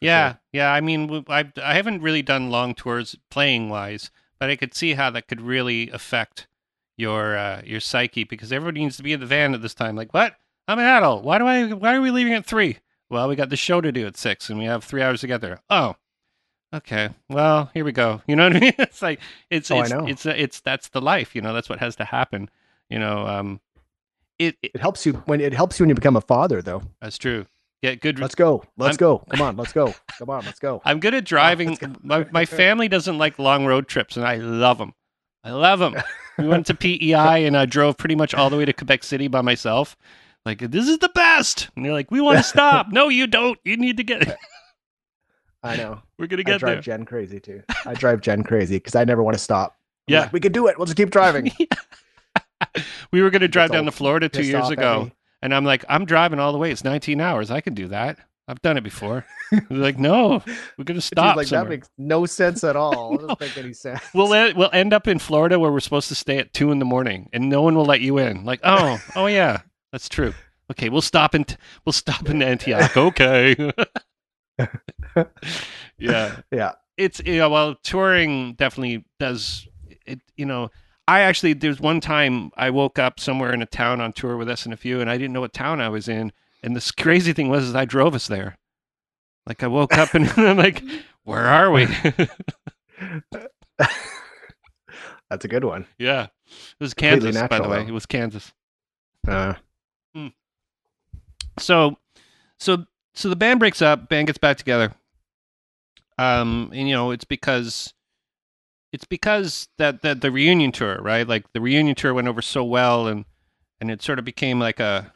Yeah, sure. yeah. I mean, I I haven't really done long tours playing wise, but I could see how that could really affect your uh, your psyche because everybody needs to be in the van at this time. Like, what? I'm an adult. Why do I? Why are we leaving at three? Well, we got the show to do at six, and we have three hours to get there. Oh, okay. Well, here we go. You know what I *laughs* mean? It's like it's Oh, it's know. it's it's that's the life. You know, that's what has to happen. You know, um, it, it it helps you when it helps you when you become a father though that's true. Get good let's go let's I'm- go come on let's go come on let's go *laughs* I'm good at driving. go. my, my family doesn't like long road trips, and I love them. I love them. we went to PEI, and I drove pretty much all the way to Quebec City by myself. Like, this is the best. And they're like, we want to stop. *laughs* no, you don't. You need to get. I know *laughs* We're gonna get I drive there. Jen crazy too. I drive Jen crazy because I never want to stop. I'm Yeah. like, we can do it. We'll just keep driving. *laughs* we were gonna drive down to Florida two years ago, and I'm like, I'm driving all the way. It's 19 hours. I can do that. I've done it before. *laughs* Like, no, we're gonna stop. like that makes no sense at all. It No. doesn't make any sense. We'll e- we'll end up in Florida where we're supposed to stay at two in the morning, and no one will let you in. Like, oh, oh yeah, that's true. Okay, we'll stop in t- we'll stop in Antioch. Okay. *laughs* yeah, yeah. it's you know, well, touring definitely does it. You know, I actually there's one time I woke up somewhere in a town on tour with SNFU, and I didn't know what town I was in. And this *laughs* crazy thing was, is I drove us there. Like I woke up and *laughs* I'm like, where are we? That's a good one. Yeah, it was Kansas, by the way. though. It was Kansas. Uh, So, so, so the band breaks up. Band gets back together. Um, and you know, it's because, it's because that that the reunion tour, right? Like the reunion tour went over so well, and and it sort of became like a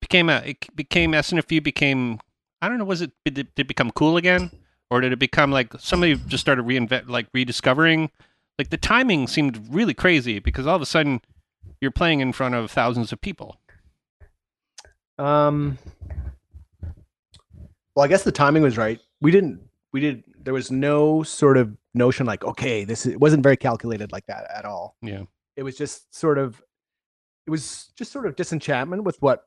became a it became SNFU became I don't know was it did it, did it become cool again or did it become like somebody just started reinvent, like rediscovering? Like the timing seemed really crazy because all of a sudden you're playing in front of thousands of people. Um. Well, I guess the timing was right. We didn't. We did. There was no sort of notion like, okay, this is, it wasn't very calculated like that at all. Yeah. It was just sort of. It was just sort of disenchantment with what,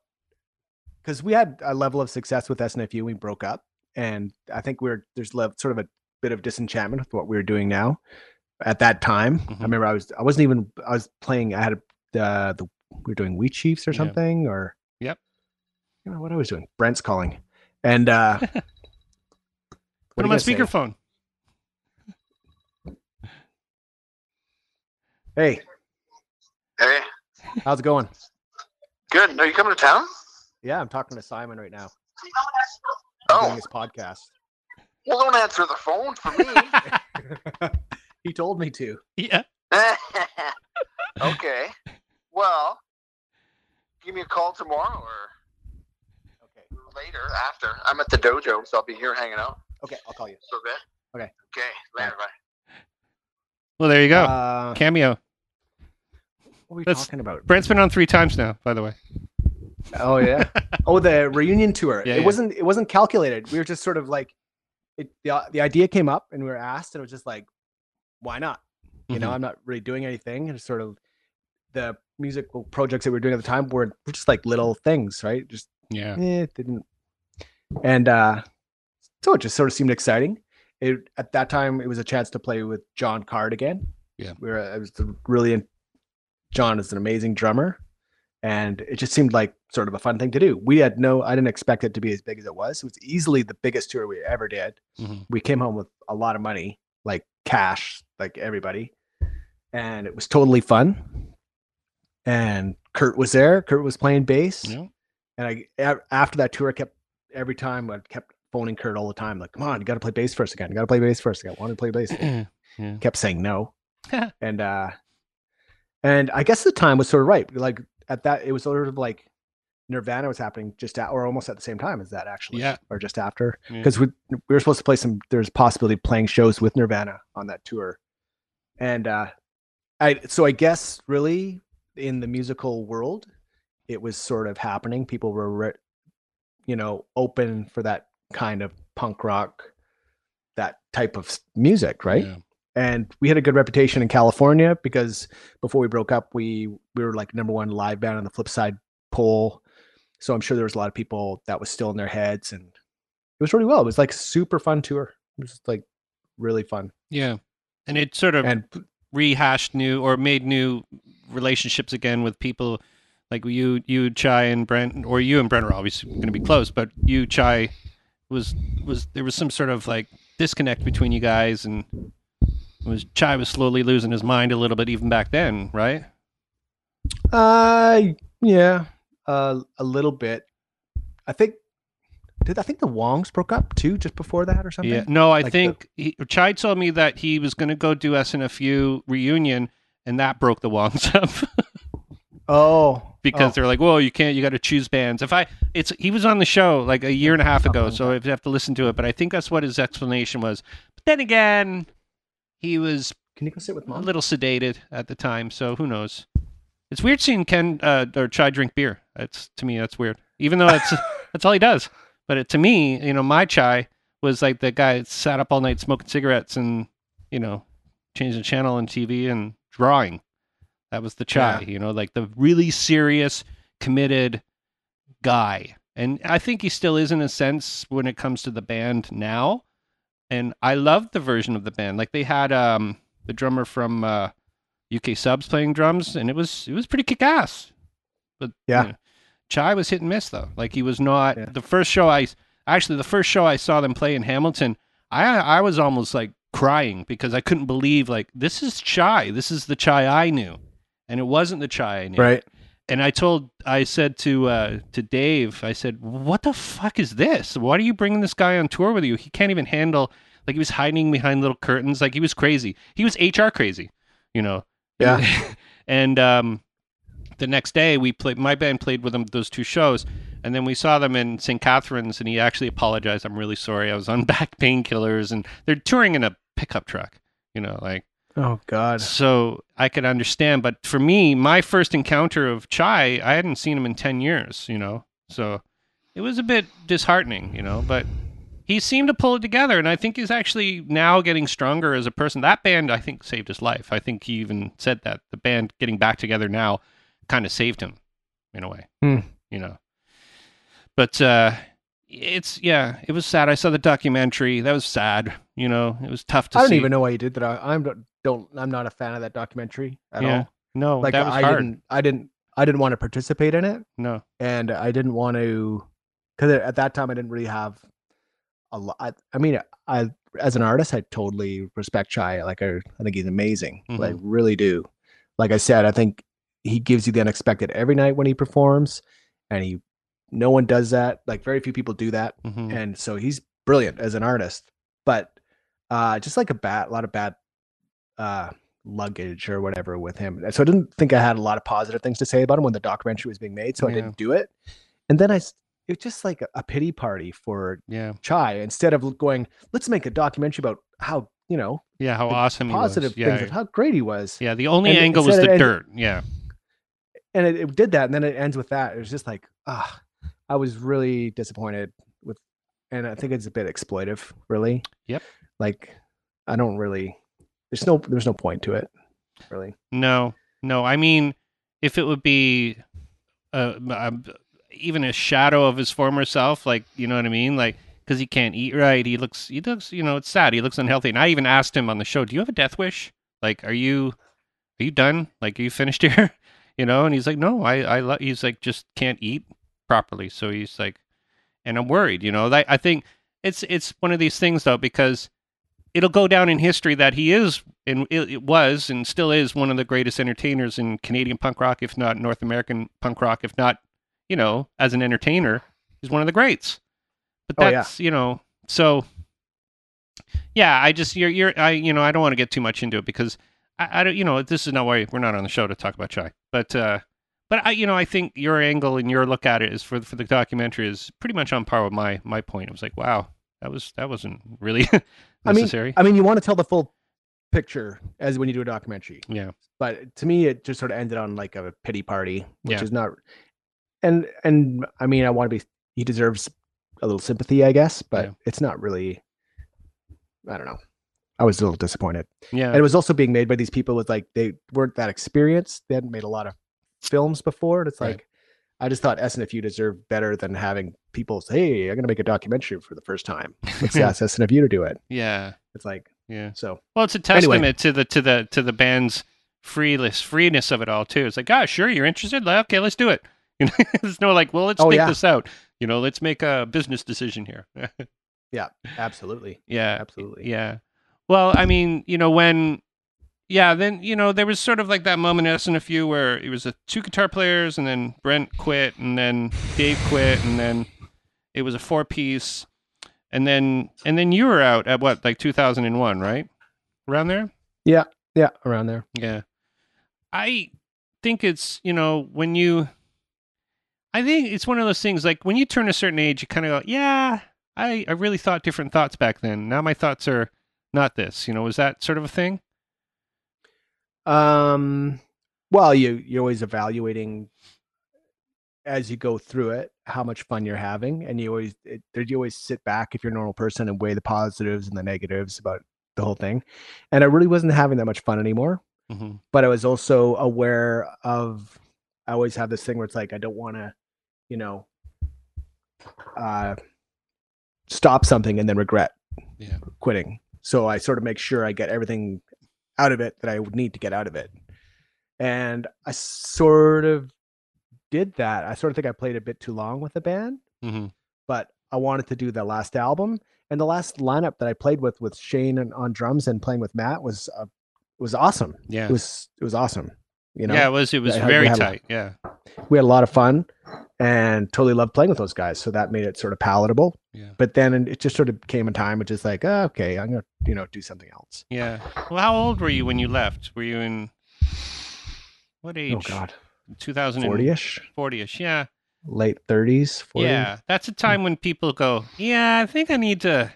because we had a level of success with SNFU. We broke up, and I think we're there's sort of a bit of disenchantment with what we were doing now. At that time, Mhm. I remember I was I wasn't even I was playing. I had uh, the we were doing Wheat Chiefs or Yeah. something or Yep. you know what I was doing. Brent's calling, and uh, *laughs* Put what him are on you speakerphone. Hey, Hey, how's it going? good. Are you coming to town? Yeah, I'm talking to Simon right now. I'm doing Oh, his podcast. well, don't answer the phone for me. *laughs* he told me to. Yeah. *laughs* okay. Well, give me a call tomorrow or Okay. later after. I'm at the dojo, so I'll be here hanging out. Okay, I'll call you. So good. Okay. Okay. Later. Bye. Well, there you go. Uh, Cameo. what are we that's- talking about? Brent's been on three times now, by the way. Oh yeah. *laughs* oh, the reunion tour. Yeah, it yeah. wasn't. It wasn't calculated. We were just sort of like, it. The the idea came up, and we were asked, and it was just like, why not? You know, Mhm. I'm not really doing anything, and it's sort of the musical projects that we were doing at the time were, were just like little things, right? Just Yeah. eh, it didn't. And uh, so it just sort of seemed exciting. It at that time it was a chance to play with Jon Card again. Yeah. we were. I was really. John is an amazing drummer, and it just seemed like sort of a fun thing to do. We had no. I didn't expect it to be as big as it was. It was easily the biggest tour we ever did. Mhm. We came home with a lot of money, like cash, like everybody, and it was totally fun. And Kurt was there. Kurt was playing bass. Yeah. And I after that tour, I kept every time I kept phoning Kurt all the time, like, "Come on, you got to play bass first again. You got to play bass first again. Want to play bass?" *clears throat* yeah. kept saying no, *laughs* and uh, and I guess the time was sort of right. Like at that, it was sort of like Nirvana was happening just at, or almost at the same time as that actually, Yeah. or just after, Yeah. because we we were supposed to play some. There's possibility of playing shows with Nirvana on that tour, and uh, I so I guess really in the musical world, it was sort of happening. People were, re- you know, open for that kind of punk rock, that type of music, right? Yeah. And we had a good reputation in California because before we broke up, we we were like number one live band on the flip side poll. So I'm sure there was a lot of people that was still in their heads, and it was really well. It was like super fun tour. It was like really fun. Yeah. And it sort of And rehashed new or made new relationships again with people like you, you, Chai, and Brent, or you and Brent are obviously going to be close, but you, Chai, was was there was some sort of like disconnect between you guys, and was Chai was slowly losing his mind a little bit even back then, right? uh, yeah, uh, a little bit. I think. Did I think the Wongs broke up too just before that or something? Yeah. No, I Like the- think he, Chai told me that he was going to go do SNFU reunion, and that broke the Wongs *laughs* up. Oh, because oh. they're like, "Whoa, you can't. You got to choose bands." If I, it's he was on the show like a year and a half ago, so I have to listen to it. But I think that's what his explanation was. But then again, he was Can you go sit with a little sedated at the time, so who knows? It's weird seeing Ken uh, or Chai drink beer. It's to me that's weird, even though that's *laughs* that's all he does. But it, to me, you know, my Chai was like the guy that sat up all night smoking cigarettes and you know, changing the channel on TV and drawing. That was the Chai, you know, like the really serious, committed guy. And I think he still is in a sense when it comes to the band now. And I loved the version of the band. Like they had um the drummer from uh, UK Subs playing drums, and it was it was pretty kick ass. But Yeah. you know, Chai was hit and miss though. Like he was not Yeah. the first show I actually the first show I saw them play in Hamilton. I I was almost like crying because I couldn't believe like this is Chai. This is the Chai I knew, and it wasn't the Chai I knew Right. and I told I said to uh, to Dave, I said, "What the fuck is this? Why are you bringing this guy on tour with you? He can't even handle like he was hiding behind little curtains, like he was crazy. He was HR crazy, you know." Yeah. *laughs* and um, the next day we played. My band played with him those two shows, And then we saw them in St. Catharines, and he actually apologized. I'm really sorry. I was on *laughs* back painkillers, and they're touring in a pickup truck. You know, like Oh God. so I could understand. But for me, my first encounter of Chai, I hadn't seen him in ten years. You know, so it was a bit disheartening. You know, but he seemed to pull it together, and I think he's actually now getting stronger as a person. That band, I think, saved his life. I think he even said that the band getting back together now kind of saved him in a way. Hmm. You know, but uh, it's yeah, it was sad. I saw the documentary. That was sad. You know, it was tough to I don't see. even know why he did that. I, I'm don't- don't. I'm not a fan of that documentary at Yeah, all. No, Like that was I hard. didn't. I didn't. I didn't want to participate in it, No. and I didn't want to because at that time I didn't really have a lot. I, I mean, I as an artist, I totally respect Chai. Like I, I think he's amazing. Like really do. Like I said, I think he gives you the unexpected every night when he performs, and he. No one does that. Like very few people do that. Mhm. and so he's brilliant as an artist but uh just like a bad a lot of bad uh luggage or whatever with him so i didn't think i had a lot of positive things to say about him when the documentary was being made so i didn't do it and then I, it was just like a, pity party for Yeah. chai instead of going let's make a documentary about how you know Yeah. How awesome positive he was. things Yeah. of how great he was Yeah. The only And angle was the it- dirt. Yeah. and it, it did that and then it ends with that it was just like ah i was really disappointed with and i think it's a bit exploitive really Yep. like i don't really there's no there's no point to it really No. No. I mean, if it would be uh, um, even a shadow of his former self, like you know what I mean, like because he can't eat right, he looks he looks you know it's sad. He looks unhealthy. And I even asked him on the show, "Do you have a death wish? Like, are you are you done? Like, are you finished here?" *laughs* you know, and he's like, "No, I I lo-, he's like just can't eat properly." So he's like, and I'm worried. You know, like, I think it's it's one of these things though because it'll go down in history that he is and it, was and still is one of the greatest entertainers in Canadian punk rock, if not North American punk rock, if not, you know, as an entertainer, he's one of the greats. But Oh, yeah. that's you know, so yeah, I just you're you're I you know I don't want to get too much into it because I, I don't you know this is not why we're not on the show to talk about Chai, but uh, but I you know I think your angle and your look at it is for for the documentary is pretty much on par with my my point. It was like wow that was that wasn't really *laughs* I mean, necessary. i mean you want to tell the full picture as when you do a documentary yeah. but to me it just sort of ended on like a pity party which Yeah. is not and and i mean i want to be he deserves a little sympathy i guess but Yeah. it's not really i don't know i was a little disappointed Yeah. and it was also being made by these people with like they weren't that experienced they hadn't made a lot of films before and it's Right. like i just thought snfu deserved better than having people say hey i'm gonna make a documentary for the first time *laughs* let's ask you to do it yeah. it's like Yeah. so Well, it's a Anyway. testament to the to the to the band's freeless freeness of it all too. It's like, ah, sure, you're interested. Like, okay, let's do it. *laughs* You know, there's no like, well, let's Oh, take yeah. this out. You know, let's make a business decision here. *laughs* Yeah, absolutely yeah, absolutely yeah. Well, I mean, you know, when yeah, then you know there was sort of like that moment in SNFU where it was a two guitar players, and then Brent quit, and then Dave quit, and then it was a four piece, and then and then you were out at what like 2001, right? Around there. yeah yeah, around there Yeah. I think it's, you know, when you I think it's one of those things like when you turn a certain age you kind of go, "Yeah, I I really thought different thoughts back then. Now my thoughts are not this." You know, was that sort of a thing? Um, well, you you're always evaluating as you go through it how much fun you're having, and you always it, you always sit back if you're a normal person and weigh the positives and the negatives about the whole thing. And I really wasn't having that much fun anymore. hmm But I was also aware of. I always have this thing where it's like I don't want to, you know, uh, stop something and then regret Yeah. quitting. So I sort of make sure I get everything out of it that I would need to get out of it. And I sort of did that. I sort of think I played a bit too long with the band, hmm but I wanted to do the last album. And the last lineup that I played with with Shane and on drums and playing with Matt was uh, was awesome. Yeah. It was it was awesome. You know, yeah, it was it was had- very a- tight. Yeah. we had a lot of fun and totally loved playing with those guys. So that made it sort of palatable. Yeah. But then it just sort of came a time which is like, oh, okay, I'm gonna you know do something else. Yeah. Well, how old were you when you left? Were you in what age? Oh God, 2040 forty ish. 40ish. Yeah. late 30s, 40s. Yeah, that's a time when people go, "Yeah, I think I need to."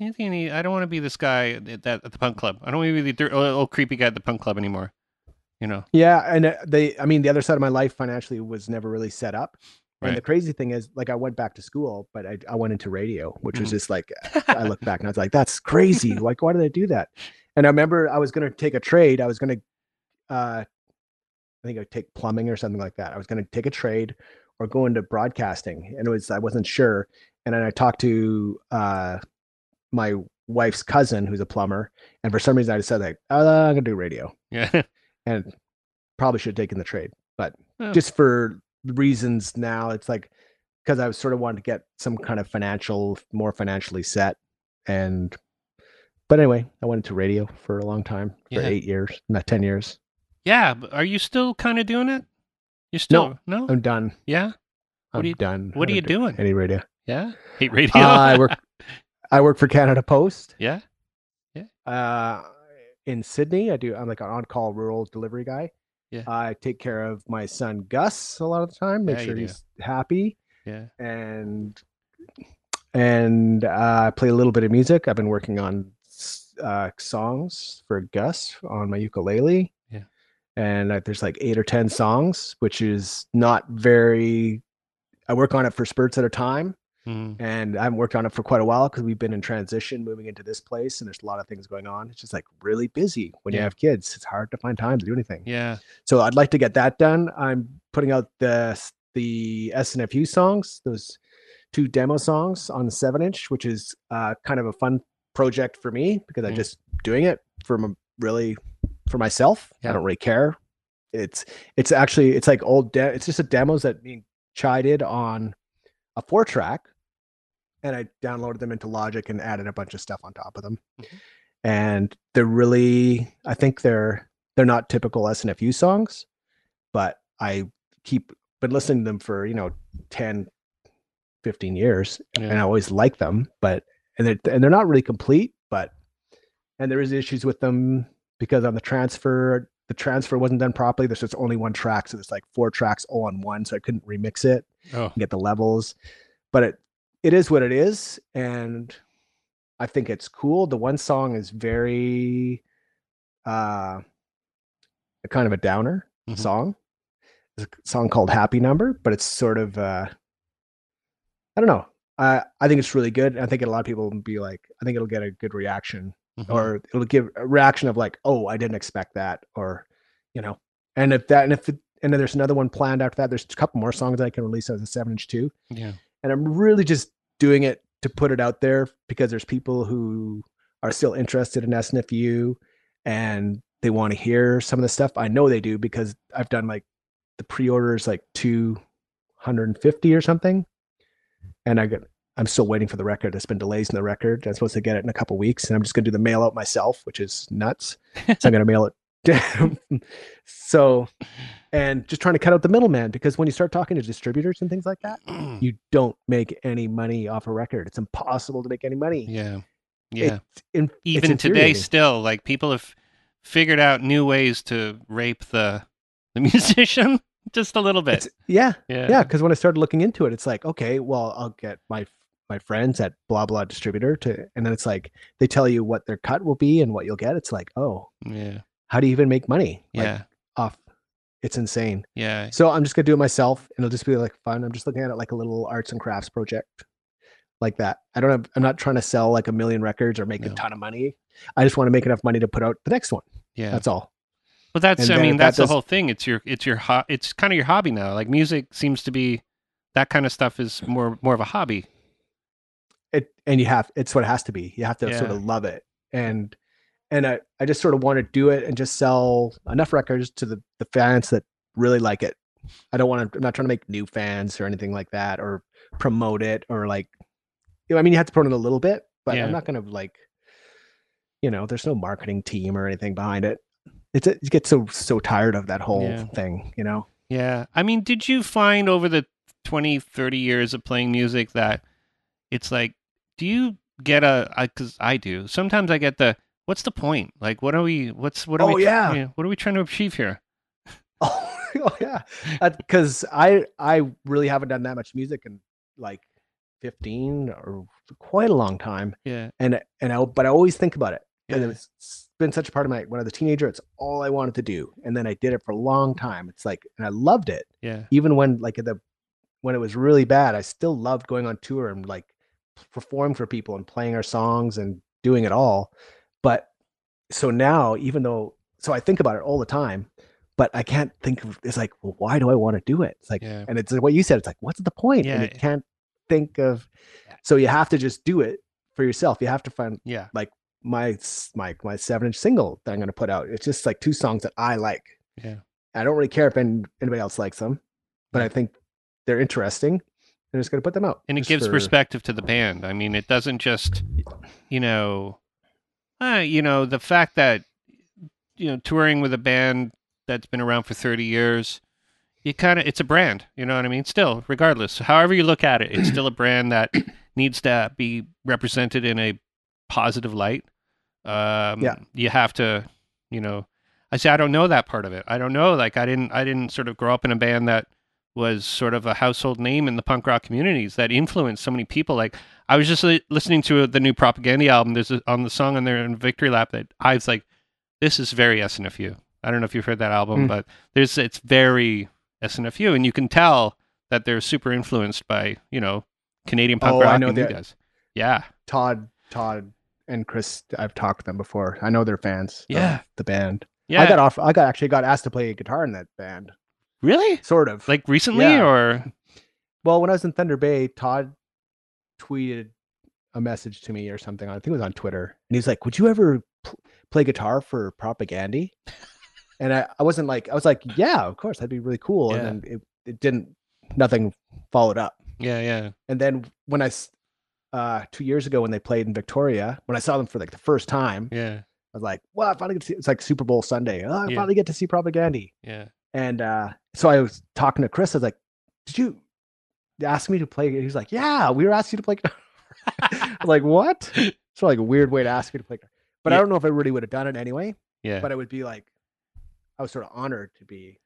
I think I need. I don't want to be this guy at, that, at the punk club. I don't want to be the old, old creepy guy at the punk club anymore. You know. Yeah, and uh, they, I mean, the other side of my life financially was never really set up. And the crazy thing is, like, I went back to school, but I, I went into radio, which was Mhm. just like, *laughs* I look back and I was like, that's crazy. Like, why did I do that? And I remember I was going to take a trade. I was going to, uh, I think I would take plumbing or something like that. I was going to take a trade or go into broadcasting, and it was I wasn't sure. And then I talked to uh, my wife's cousin, who's a plumber, and for some reason I decided like, uh, I'm going to do radio Yeah. *laughs* and probably should have taken the trade, but Oh. just for reasons now, it's like because I was sort of wanting to get some kind of financial, more financially set, and but anyway, I went into radio for a long time for Yeah. eight years, not ten years. Yeah. But are you still kind of doing it? You're still no. no? I'm done. yeah. I'm do you- done. what are you do doing? Any radio? Yeah. Hate radio. Uh, I work. I work for Canada Post. *laughs* yeah. uh in Sydney. I do I'm like an on-call rural delivery guy. Yeah. I take care of my son Gus a lot of the time, make Yeah, sure he's happy Yeah. and and uh, I play a little bit of music. I've been working on uh, songs for Gus on my ukulele. Yeah. And uh, there's like eight or 10 songs, which is not very, I work on it for spurts at a time Mm. and I haven't worked on it for quite a while because we've been in transition moving into this place and there's a lot of things going on. It's just like really busy when you have kids. It's hard to find time to do anything. Yeah. So I'd like to get that done. I'm putting out the the SNFU songs, those two demo songs on the seven inch, which is uh, kind of a fun project for me because I'm Mm. just doing it from a really for myself. Yeah. I don't really care. It's it's actually it's like old de- it's just a demos that being chided on a four track and I downloaded them into Logic and added a bunch of stuff on top of them. Mhm. And they're really I think they're they're not typical SNFU songs, but I keep been listening to them for, you know, 10 15 years and I always like them, but and they're, and they're not really complete, but and there is issues with them because on the transfer the transfer wasn't done properly. There's just only one track, so there's like four tracks all on one, so I couldn't remix it Oh. and get the levels. But it it is what it is, and I think it's cool. The one song is very uh a kind of a downer Mhm. song. It's a song called Happy Number, but it's sort of uh I don't know. I I think it's really good. I think a lot of people will be like, I think it'll get a good reaction Mhm. or it'll give a reaction of like, oh, I didn't expect that, or you know, and if that, and if it, and then there's another one planned after that. There's a couple more songs that I can release as a seven inch too, yeah. and I'm really just doing it to put it out there because there's people who are still interested in SNFU and they want to hear some of the stuff. I know they do because I've done like the pre-orders like 250 or something, and I got I'm still waiting for the record. There's been delays in the record. I'm supposed to get it in a couple weeks, and I'm just going to do the mail out myself, which is nuts. *laughs* so I'm going to mail it. *laughs* so, and just trying to cut out the middleman because when you start talking to distributors and things like that, *clears throat* you don't make any money off a record. It's impossible to make any money. yeah. Yeah. It's in, Even today, still, like people have figured out new ways to rape the the *laughs* musician just a little bit. It's, yeah, yeah. yeah. Because when I started looking into it, it's like, okay, well, I'll get my my friends at blah blah distributor to, and then it's like they tell you what their cut will be and what you'll get. It's like, oh, Yeah. how do you even make money? Like, Yeah. off. It's insane. Yeah. So I'm just gonna do it myself, and it'll just be like fun. I'm just looking at it like a little arts and crafts project, like that. I don't have. I'm not trying to sell like a million records or make No. a ton of money. I just want to make enough money to put out the next one. Yeah. That's all. but that's And I mean if that that's the whole thing. It's your it's your ho- it's kind of your hobby now. Like music seems to be that kind of stuff is more more of a hobby. It and you have. It's what it has to be. You have to sort of love it, and and I I just sort of want to do it and just sell enough records to the the fans that really like it. I don't want to. I'm not trying to make new fans or anything like that, or promote it, or like. You know, I mean, you have to promote it a little bit, but Yeah. I'm not going to like. You know, there's no marketing team or anything behind it. It's it gets so so tired of that whole Yeah. thing. You know. Yeah. I mean, did you find over the 20, 30 years of playing music that it's like, do you get a, because I, do, sometimes I get the, what's the point? Like, what are we, what's, what are Oh, we, yeah. what are we trying to achieve here? Oh, *laughs* oh yeah, because I I really haven't done that much music in like fifteen or quite a long time, Yeah. and and I but I always think about it. And Yeah. it's been such a part of my when I was a teenager. It's all I wanted to do, and then I did it for a long time. It's like, and I loved it, Yeah. even when like the when it was really bad. I still loved going on tour and like performing for people and playing our songs and doing it all. But so now, even though, so I think about it all the time, but I can't think of. It's like, well, why do I want to do it? It's like, Yeah. and it's what you said. It's like, what's the point? And Yeah. you can't think of. So you have to just do it for yourself. You have to find Yeah. my my my seven inch single that I'm going to put out. It's just like two songs that I like. Yeah. I don't really care if any, anybody else likes them, but Yeah. I think they're interesting. I'm just going to put them out. and it gives for- perspective to the band. I mean, it doesn't just, you know, uh, you know, the fact that you know touring with a band that's been around for thirty years, you kind of it's a brand. You know what I mean? Still, regardless, however you look at it, it's still a brand that *coughs* needs to be represented in a positive light. Um, Yeah. you have to, you know. I say I don't know that part of it. I don't know. Like I didn't. I didn't sort of grow up in a band that was sort of a household name in the punk rock communities that influenced so many people. Like I was just li- listening to the new Propagandhi album. There's a, on the song on there in Victory Lap that I was like, this is very SNFU. I don't know if you've heard that album, Mm. but there's it's very SNFU, and you can tell that they're super influenced by you know Canadian punk Oh, I know and that. guys. Yeah, Todd, Todd, and Chris. I've talked to them before. I know they're fans. Yeah. of the band. yeah. I got off. I got actually got asked to play guitar in that band. Really Sort of. like recently Yeah. or well, when I was in Thunder Bay, Todd tweeted a message to me or something. I think it was on Twitter, and he's like, "Would you ever pl- play guitar for Propagandhi?" *laughs* and I, I wasn't like, I was like, "Yeah, of course, that'd be really cool." Yeah. And then it, it didn't. Nothing followed up. yeah, yeah, And then when I, uh, two years ago when they played in Victoria, when I saw them for like the first time, yeah, I was like, "Well, I finally get to see." It's like Super Bowl Sunday. Oh, I Yeah. finally get to see Propagandhi. yeah. And uh, so I was talking to Chris. I was like, "Did you ask me to play?" He's like, "Yeah, we were asking you to play." *laughs* I like, "What?" It's like a weird way to ask you to play. guitar. But I don't know if I really would have done it anyway. Yeah, But it would be like, I was sort of honored to be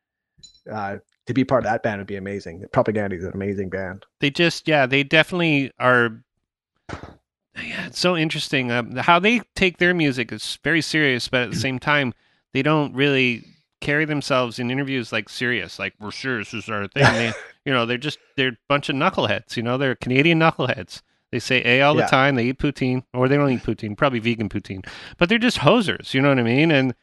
uh, to be part of that band. Would be amazing. Propagandhi is an amazing band. they just yeah they definitely are *sighs* yeah it's so interesting um, how they take their music is very serious but at the same time they don't really carry themselves in interviews like serious like we're serious this is our thing they, *laughs* you know they're just they're a bunch of knuckleheads you know they're canadian knuckleheads they say a all the Yeah. time they eat poutine or they don't eat poutine probably vegan poutine but they're just hosers you know what i mean and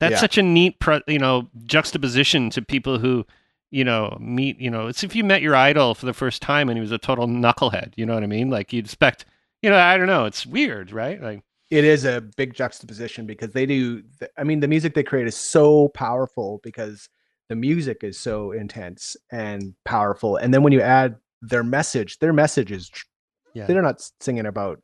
that's Yeah. such a neat pro, you know juxtaposition to people who you know, meet, you know, it's if you met your idol for the first time and he was a total knucklehead, you know what I mean? Like you'd expect, you know, I don't know, it's weird, right? Like, It is a big juxtaposition because they do. I mean, the music they create is so powerful because the music is so intense and powerful. And then when you add their message, their message is Yeah. they're not singing about,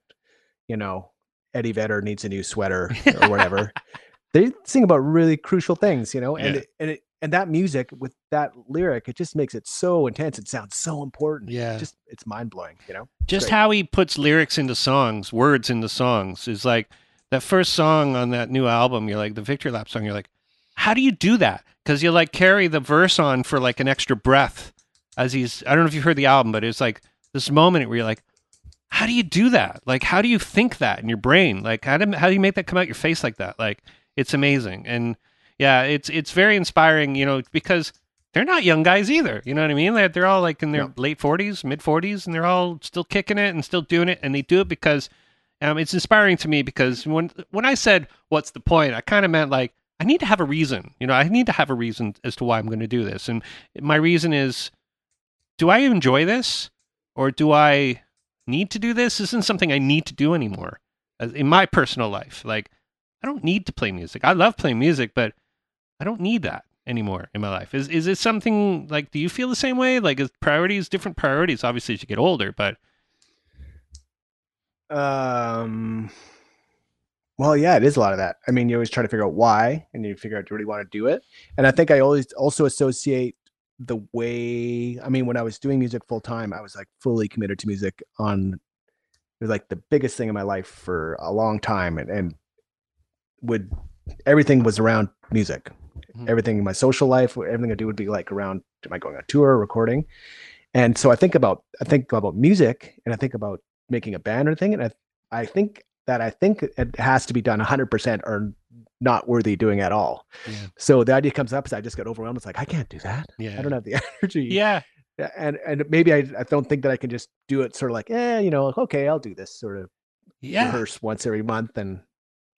you know, Eddie Vedder needs a new sweater or whatever. *laughs* they sing about really crucial things, you know, and Yeah. it, and it, and that music with that lyric, it just makes it so intense. It sounds so important. Yeah. Just it's mind blowing, you know. just great. how he puts lyrics into songs, words into songs is like that first song on that new album. You're like the Victory Lap song. You're like, how do you do that? Because you like carry the verse on for like an extra breath as he's. I don't know if you heard the album, but it's like this moment where you're like, how do you do that? Like, how do you think that in your brain? Like, how do how do you make that come out your face like that? Like, it's amazing. And yeah, it's it's very inspiring. You know, because they're not young guys either. You know what I mean? They're, they're all like in their No. late 40s, mid 40s, and they're all still kicking it and still doing it. And they do it because um, it's inspiring to me because when when I said what's the point, I kind of meant like I need to have a reason. You know, I need to have a reason as to why I'm going to do this. And my reason is, do I enjoy this, or do I need to do this? This isn't something I need to do anymore in my personal life. Like I don't need to play music. I love playing music, but I don't need that anymore in my life. Is is it something like do you feel the same way? Like is priorities different priorities obviously as you get older, but Um. Well, yeah, it is a lot of that. I mean, you always try to figure out why, and you figure out do you really want to do it. And I think I always also associate the way. I mean, when I was doing music full time, I was like fully committed to music. On it was like the biggest thing in my life for a long time, and and would everything was around music. Mhm. Everything in my social life, everything I do would be like around am I going on tour, recording? And so I think about I think about music and I think about making a band or anything. And I I think that I think it has to be done 100% or not worthy doing at all. Yeah. So the idea comes up as I just get overwhelmed. It's like I can't do that. Yeah. I don't have the *laughs* energy. Yeah. Yeah, and and maybe I, I don't think that I can just do it sort of like eh you know okay I'll do this sort of Yeah. rehearse once every month and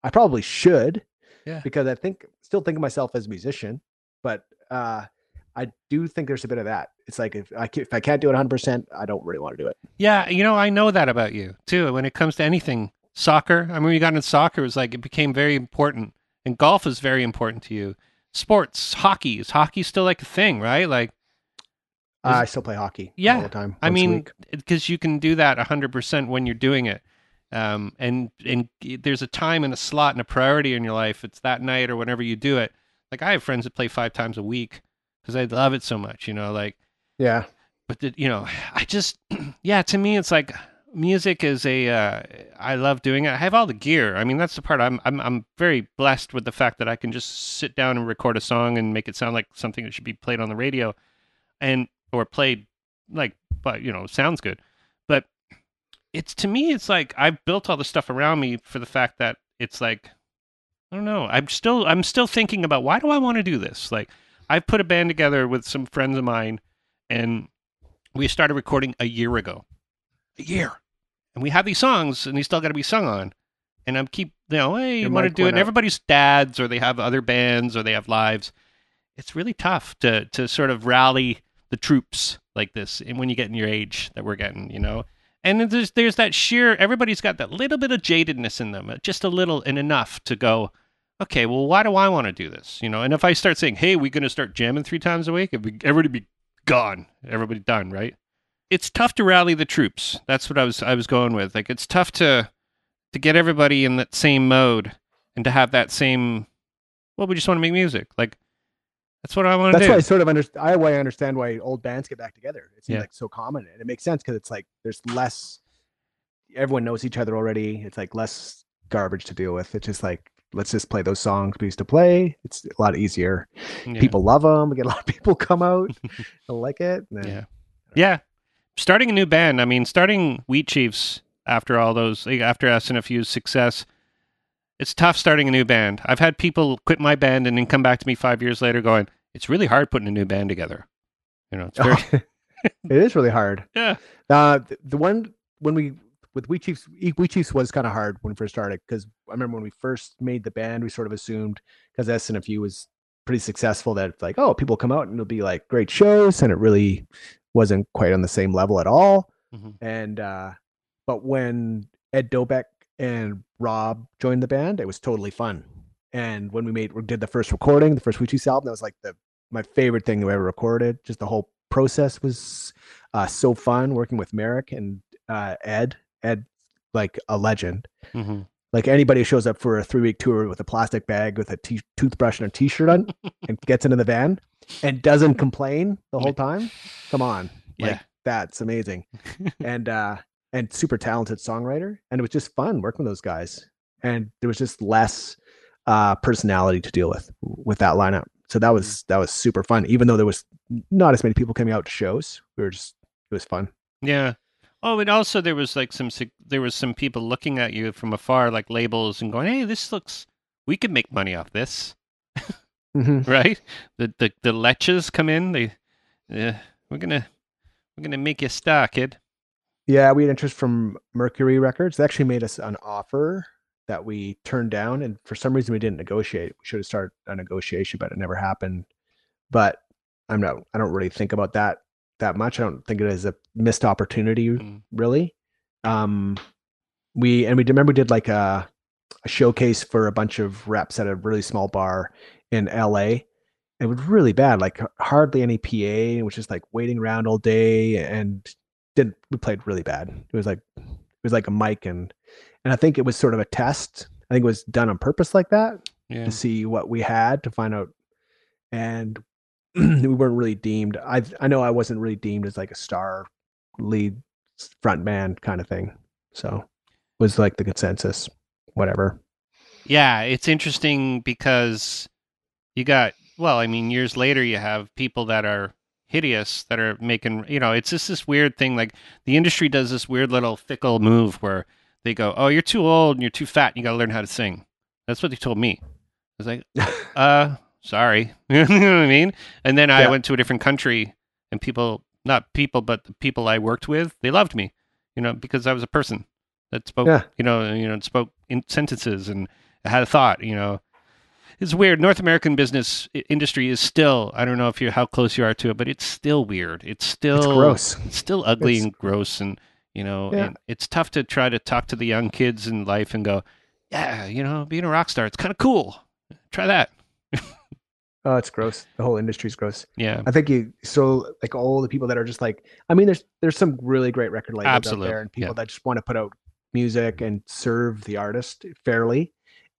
I probably should Yeah. because I think still think of myself as a musician but uh I do think there's a bit of that it's like if I ca- if I can't do it 100 percent I don't really want to do it Yeah, you know, I know that about you too. When it comes to anything, soccer. I mean, when you got into soccer, it was like it became very important, and golf is very important to you. Sports, hockey is hockey still like a thing, right? Like, Uh, I still play hockey Yeah, all the time I mean, because you can do that hundred percent when you're doing it, um, and and there's a time and a slot and a priority in your life. It's that night or whenever you do it. Like I have friends that play five times a week because I love it so much. You know, like yeah but the, you know i just *clears throat* yeah to me it's like music is a uh, i love doing it i have all the gear i mean that's the part I'm, I'm i'm very blessed with the fact that i can just sit down and record a song and make it sound like something that should be played on the radio and or played like but you know sounds good but it's to me it's like i've built all the stuff around me for the fact that it's like i don't know i'm still i'm still thinking about why do i want to do this like i've put a band together with some friends of mine and we started recording a year ago. A year. And we have these songs and they still got to be sung on. And I'm keep, you know, hey, you want to do it. And out. everybody's dads or they have other bands or they have lives. It's really tough to, to sort of rally the troops like this and when you get in your age that we're getting, you know. And then there's there's that sheer everybody's got that little bit of jadedness in them, uh, just a little and enough to go, okay, well, why do I want to do this? You know, and if I start saying, hey, we're going to start jamming three times a week, everybody be gone, everybody done, right? It's tough to rally the troops. That's what I was I was going with. Like it's tough to to get everybody in that same mode and to have that same. Well, we just want to make music. Like that's what I want to do. that's why I sort of understand. I why I understand why old bands get back together. It seems Yeah. like so common, and it makes sense because it's like there's less. Everyone knows each other already. It's like less garbage to deal with. It's just like let's just play those songs we used to play. It's a lot easier. Yeah. People love them. We get a lot of people come out. *laughs* like it. and Yeah. Yeah. Starting a new band. I mean, starting Wheat Chiefs after all those, after SNFU's success, it's tough starting a new band. I've had people quit my band and then come back to me five years later going, it's really hard putting a new band together. You know, it's very, *laughs* it is really hard. *laughs* yeah. Uh, the, the one when we with Wheat Chiefs, Wheat Chiefs was kind of hard when we first started because I remember when we first made the band, we sort of assumed because SNFU was pretty successful that it's like, oh, people come out and it'll be like great shows, and it really wasn't quite on the same level at all. Mhm. And uh, but when Ed Dobeck and Rob joined the band, it was totally fun. And when we made we did the first recording, the first Wheat Chiefs album, that was like the my favorite thing we ever recorded. Just the whole process was uh, so fun working with Merrick and uh, Ed. Ed, like a legend. hmm Like anybody who shows up for a three week tour with a plastic bag with a t- toothbrush and a t shirt on *laughs* and gets into the van and doesn't complain the whole time. Come on. Like, Yeah. That's amazing. *laughs* and, uh, and super talented songwriter. And it was just fun working with those guys. And there was just less uh, personality to deal with with that lineup. So that was that was super fun. Even though there was not as many people coming out to shows, we were just it was fun. Yeah. Oh, and also there was like some there was some people looking at you from afar, like labels, and going, "Hey, this looks. We could make money off this." Mhm. *laughs* right? The the the leches come in. They, yeah, we're gonna we're gonna make you a star, kid. Yeah, we had interest from Mercury Records. They actually made us an offer that we turned down, and for some reason we didn't negotiate. We should have started a negotiation, but it never happened. But I'm not. I don't really think about that that much. I don't think it is a missed opportunity, Mm. really. Um, we and we remember we did like a, a showcase for a bunch of reps at a really small bar in LA. It was really bad, like hardly any PA. It was just like waiting around all day and didn't. we played really bad. It was like was like a mic and and I think it was sort of a test. I think it was done on purpose like that Yeah. to see what we had to find out and *clears throat* we weren't really deemed I I know I wasn't really deemed as like a star lead front man kind of thing. So it was like the consensus whatever. yeah, it's interesting because you got well, I mean, years later you have people that are hideous that are making you know, it's just this weird thing like the industry does this weird little fickle move where they go, "Oh, you're too old and you're too fat and you got to learn how to sing." That's what they told me. I was like, *laughs* "Uh, sorry." *laughs* you know what I mean? And then I went to a different country and people not people but the people I worked with, they loved me, you know, because I was a person that spoke, Yeah. you know, you know, spoke in sentences and had a thought, you know. It's weird. North American business industry is still, I don't know if you how close you are to it, but it's still weird. It's still It's gross. It's still ugly It's- and gross and, you know, Yeah. and it's tough to try to talk to the young kids in life and go, yeah, you know, being a rock star, it's kind of cool. Try that. Oh, it's gross. The whole industry's gross. Yeah. I think you so like all the people that are just like I mean there's there's some really great record labels out there and people yeah. that just want to put out music and serve the artist fairly.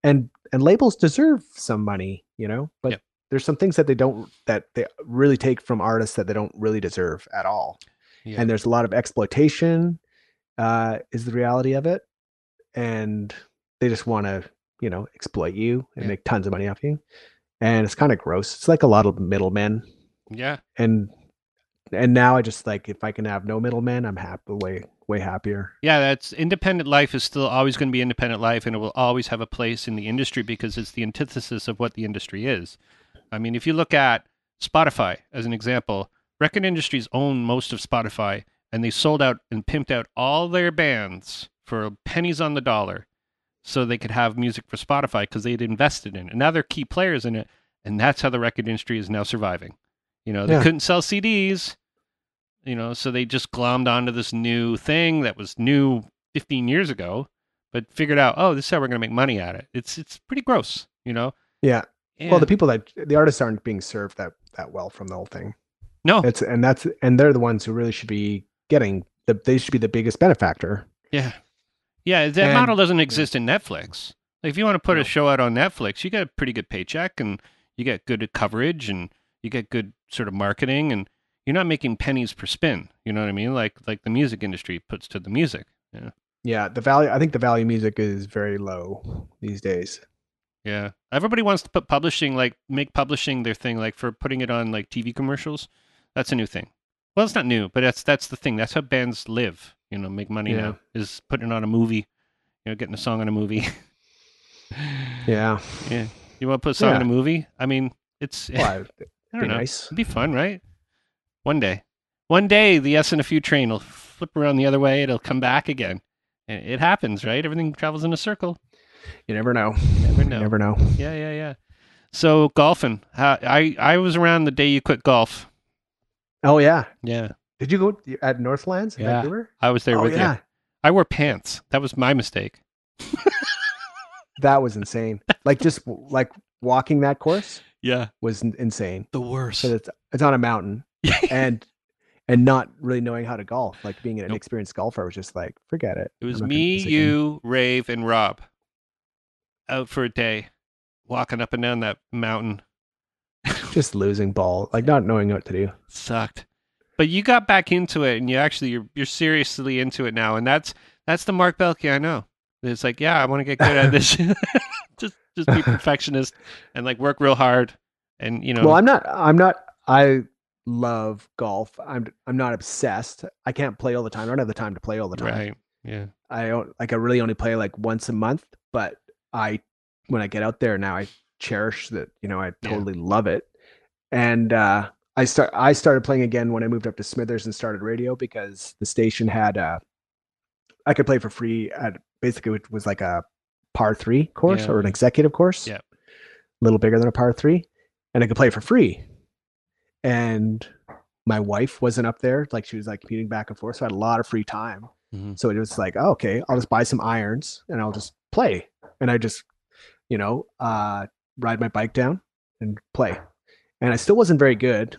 And and labels deserve some money, you know, but Yep. there's some things that they don't that they really take from artists that they don't really deserve at all. Yeah. And there's a lot of exploitation uh is the reality of it. And they just want to, you know, exploit you and Yeah. make tons of money off you. And it's kind of gross. It's like a lot of middlemen yeah. and and now I just like if I can have no middlemen, I'm happy way happier. Yeah, that's independent life is still always going to be independent life, and it will always have a place in the industry because it's the antithesis of what the industry is. I mean, if you look at Spotify as an example, record industries own most of Spotify, and they sold out and pimped out all their bands for pennies on the dollar, so they could have music for Spotify because they'd invested in it. And now they're key players in it, and that's how the record industry is now surviving. You know, they Yeah. couldn't sell CDs, you know, so they just glommed onto this new thing that was new 15 years ago, but figured out, oh, this is how we're going to make money at it. It's it's pretty gross, you know. Yeah. Well, the people that the artists aren't being served that that well from the whole thing. no, It's and that's and they're the ones who really should be getting the they should be the biggest benefactor. yeah, yeah, that And- model doesn't exist in Netflix. Like, if you want to put No. a show out on Netflix, you get a pretty good paycheck, and you get good coverage, and you get good sort of marketing, and you're not making pennies per spin. You know what I mean? Like like the music industry puts to the music. Yeah. Yeah, the value I think the value music is very low these days. Yeah. Everybody wants to put publishing, like make publishing their thing, like for putting it on like TV commercials. That's a new thing. Well, it's not new, but that's that's the thing. That's how bands live. You know, make money Yeah. now is putting it on a movie. You know, getting a song on a movie. *laughs* Yeah. yeah. You want to put a song in a movie? I mean, it's Well, *laughs* I don't know. nice. It'd be fun, right? One day, one day, the S and a few train will flip around the other way. It'll come back again. And it happens, right? Everything travels in a circle. You never know. Never You know. never know. Yeah, yeah, yeah. So golfing. How, I I was around the day you quit golf. Oh yeah. Yeah, Did you go at Northlands Yeah. Vancouver? I was there oh with yeah. you. I wore pants. That was my mistake. *laughs* That was insane. like just like walking that course *laughs* Yeah, was insane. the worst. So it's it's on a mountain *laughs* and and not really knowing how to golf. Like being an Nope. experienced golfer was just like, forget it. it was I'm not gonna me, you, Rave, and Rob out for a day, walking up and down that mountain. *laughs* just losing ball, like not knowing what to do. Sucked. But you got back into it, and you actually you're you're seriously into it now, and that's that's the Marc Belke I know. It's like, yeah, I want to get good at this. *laughs* just just be perfectionist and like work real hard, and you know. Well, I'm not. I'm not. I love golf. I'm. I'm not obsessed. I can't play all the time. I don't have the time to play all the time. right. Yeah. I don't like. I really only play like once a month. But I, when I get out there now, I cherish that. You know, I Yeah. totally love it. And uh, I start. I started playing again when I moved up to Smithers and started radio because the station had. Uh, I could play for free at basically it was like a par three course Yeah. or an executive course. Yep. A little bigger than a par three, and I could play for free. And my wife wasn't up there; like she was like commuting back and forth, so I had a lot of free time. Mhm. So it was like, oh, okay, I'll just buy some irons and I'll just play. And I just, you know, uh, ride my bike down and play. And I still wasn't very good.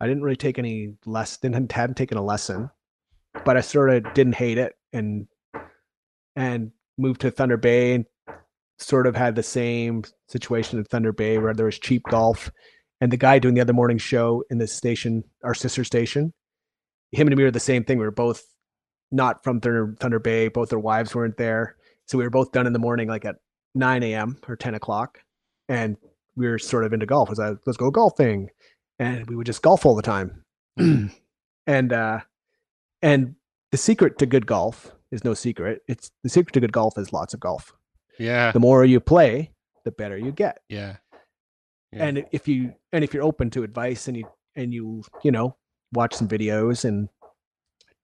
I didn't really take any less, didn't hadn't taken a lesson, but I sort of didn't hate it and and moved to Thunder Bay and sort of had the same situation in Thunder Bay where there was cheap golf. And the guy doing the other morning show in the station, our sister station, him and me were the same thing. We were both not from Thunder, Thunder Bay. Both their wives weren't there. So we were both done in the morning, like at 9 a.m. or 10 o'clock, and we were sort of into golf. It was like, let's go golfing, and we would just golf all the time. *clears throat* and uh, and the secret to good golf is no secret. It's the secret to good golf is lots of golf. yeah, The more you play, the better you get. yeah, Yeah. And if you and if you're open to advice and you and you you know watch some videos and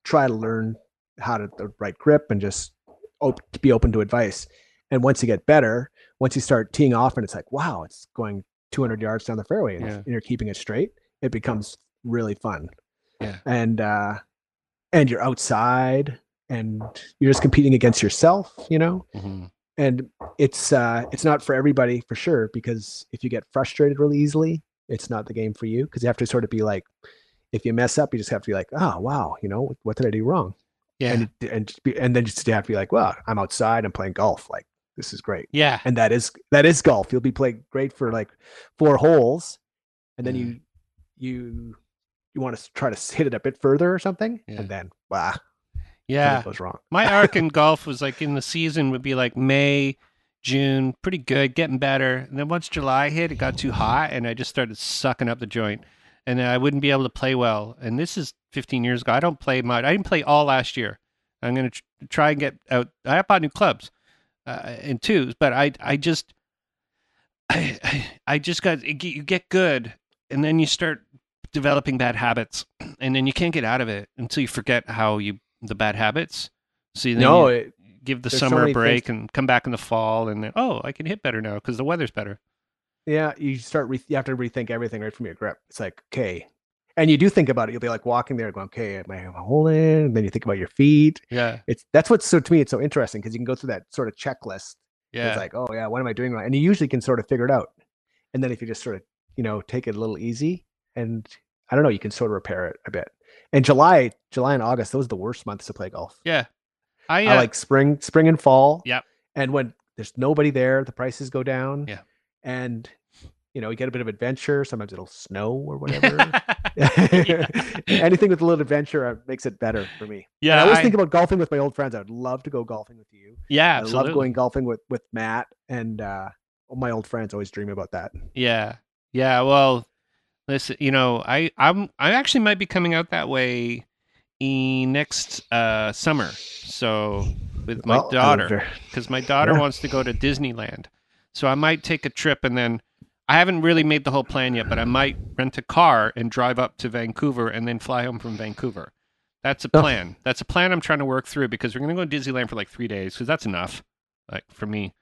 try to learn how to the right grip and just op- to be open to advice. And once you get better, once you start teeing off and it's like, wow, it's going 200 yards down the fairway and, Yeah. and you're keeping it straight, it becomes really fun. Yeah. And uh and you're outside and you're just competing against yourself, you know? Mhm. And it's uh it's not for everybody for sure because if you get frustrated really easily it's not the game for you because you have to sort of be like if you mess up you just have to be like oh wow you know what did i do wrong? Yeah, and and just be, and then just have to be like well i'm outside i'm playing golf like this is great. Yeah, and that is that is golf. You'll be playing great for like four holes and then Yeah. you you you want to try to hit it a bit further or something Yeah. and then wow yeah. it goes wrong My arc in *laughs* golf was like in the season would be like May, June, pretty good, getting better. And then once July hit, it got too hot, and I just started sucking up the joint, and then I wouldn't be able to play well. And this is 15 years ago. I don't play much. I didn't play all last year. I'm gonna tr- try and get out. I bought new clubs, uh, in twos, but I I just I, *coughs* I just got you get good, and then you start developing bad habits, and then you can't get out of it until you forget how you the bad habits. So no you it, give the so summer a break things- and come back in the fall, and then oh, I can hit better now because the weather's better. Yeah, you start re- you have to rethink everything right from your grip. It's like okay, and you do think about it. You'll be like walking there, going, "Okay, am I am I holding?" And then you think about your feet. Yeah, It's that's what's so to me it's so interesting because you can go through that sort of checklist. yeah, It's like, oh yeah, what am I doing wrong? And you usually can sort of figure it out. And then if you just sort of you know take it a little easy, and I don't know, you can sort of repair it a bit. And July, July and August, those are the worst months to play golf. yeah. I, uh, I like spring, spring and fall. Yep. And when there's nobody there, the prices go down. Yeah. And you know, you get a bit of adventure. Sometimes it'll snow or *laughs* whatever. *laughs* Anything with a little adventure uh, makes it better for me. yeah. and I always I- think about golfing with my old friends. I would love to go golfing with you. yeah, I love going golfing with with Matt and uh, my old friends. Always dream about that. Yeah. Yeah. Well, listen, you know, I, I'm, I actually might be coming out that way in next uh, summer. So with my Well, daughter, because my daughter Yeah. wants to go to Disneyland. So I might take a trip and then I haven't really made the whole plan yet, but I might rent a car and drive up to Vancouver and then fly home from Vancouver. That's a Oh. plan. That's a plan I'm trying to work through because we're going to go to Disneyland for like three days because that's enough, like for me.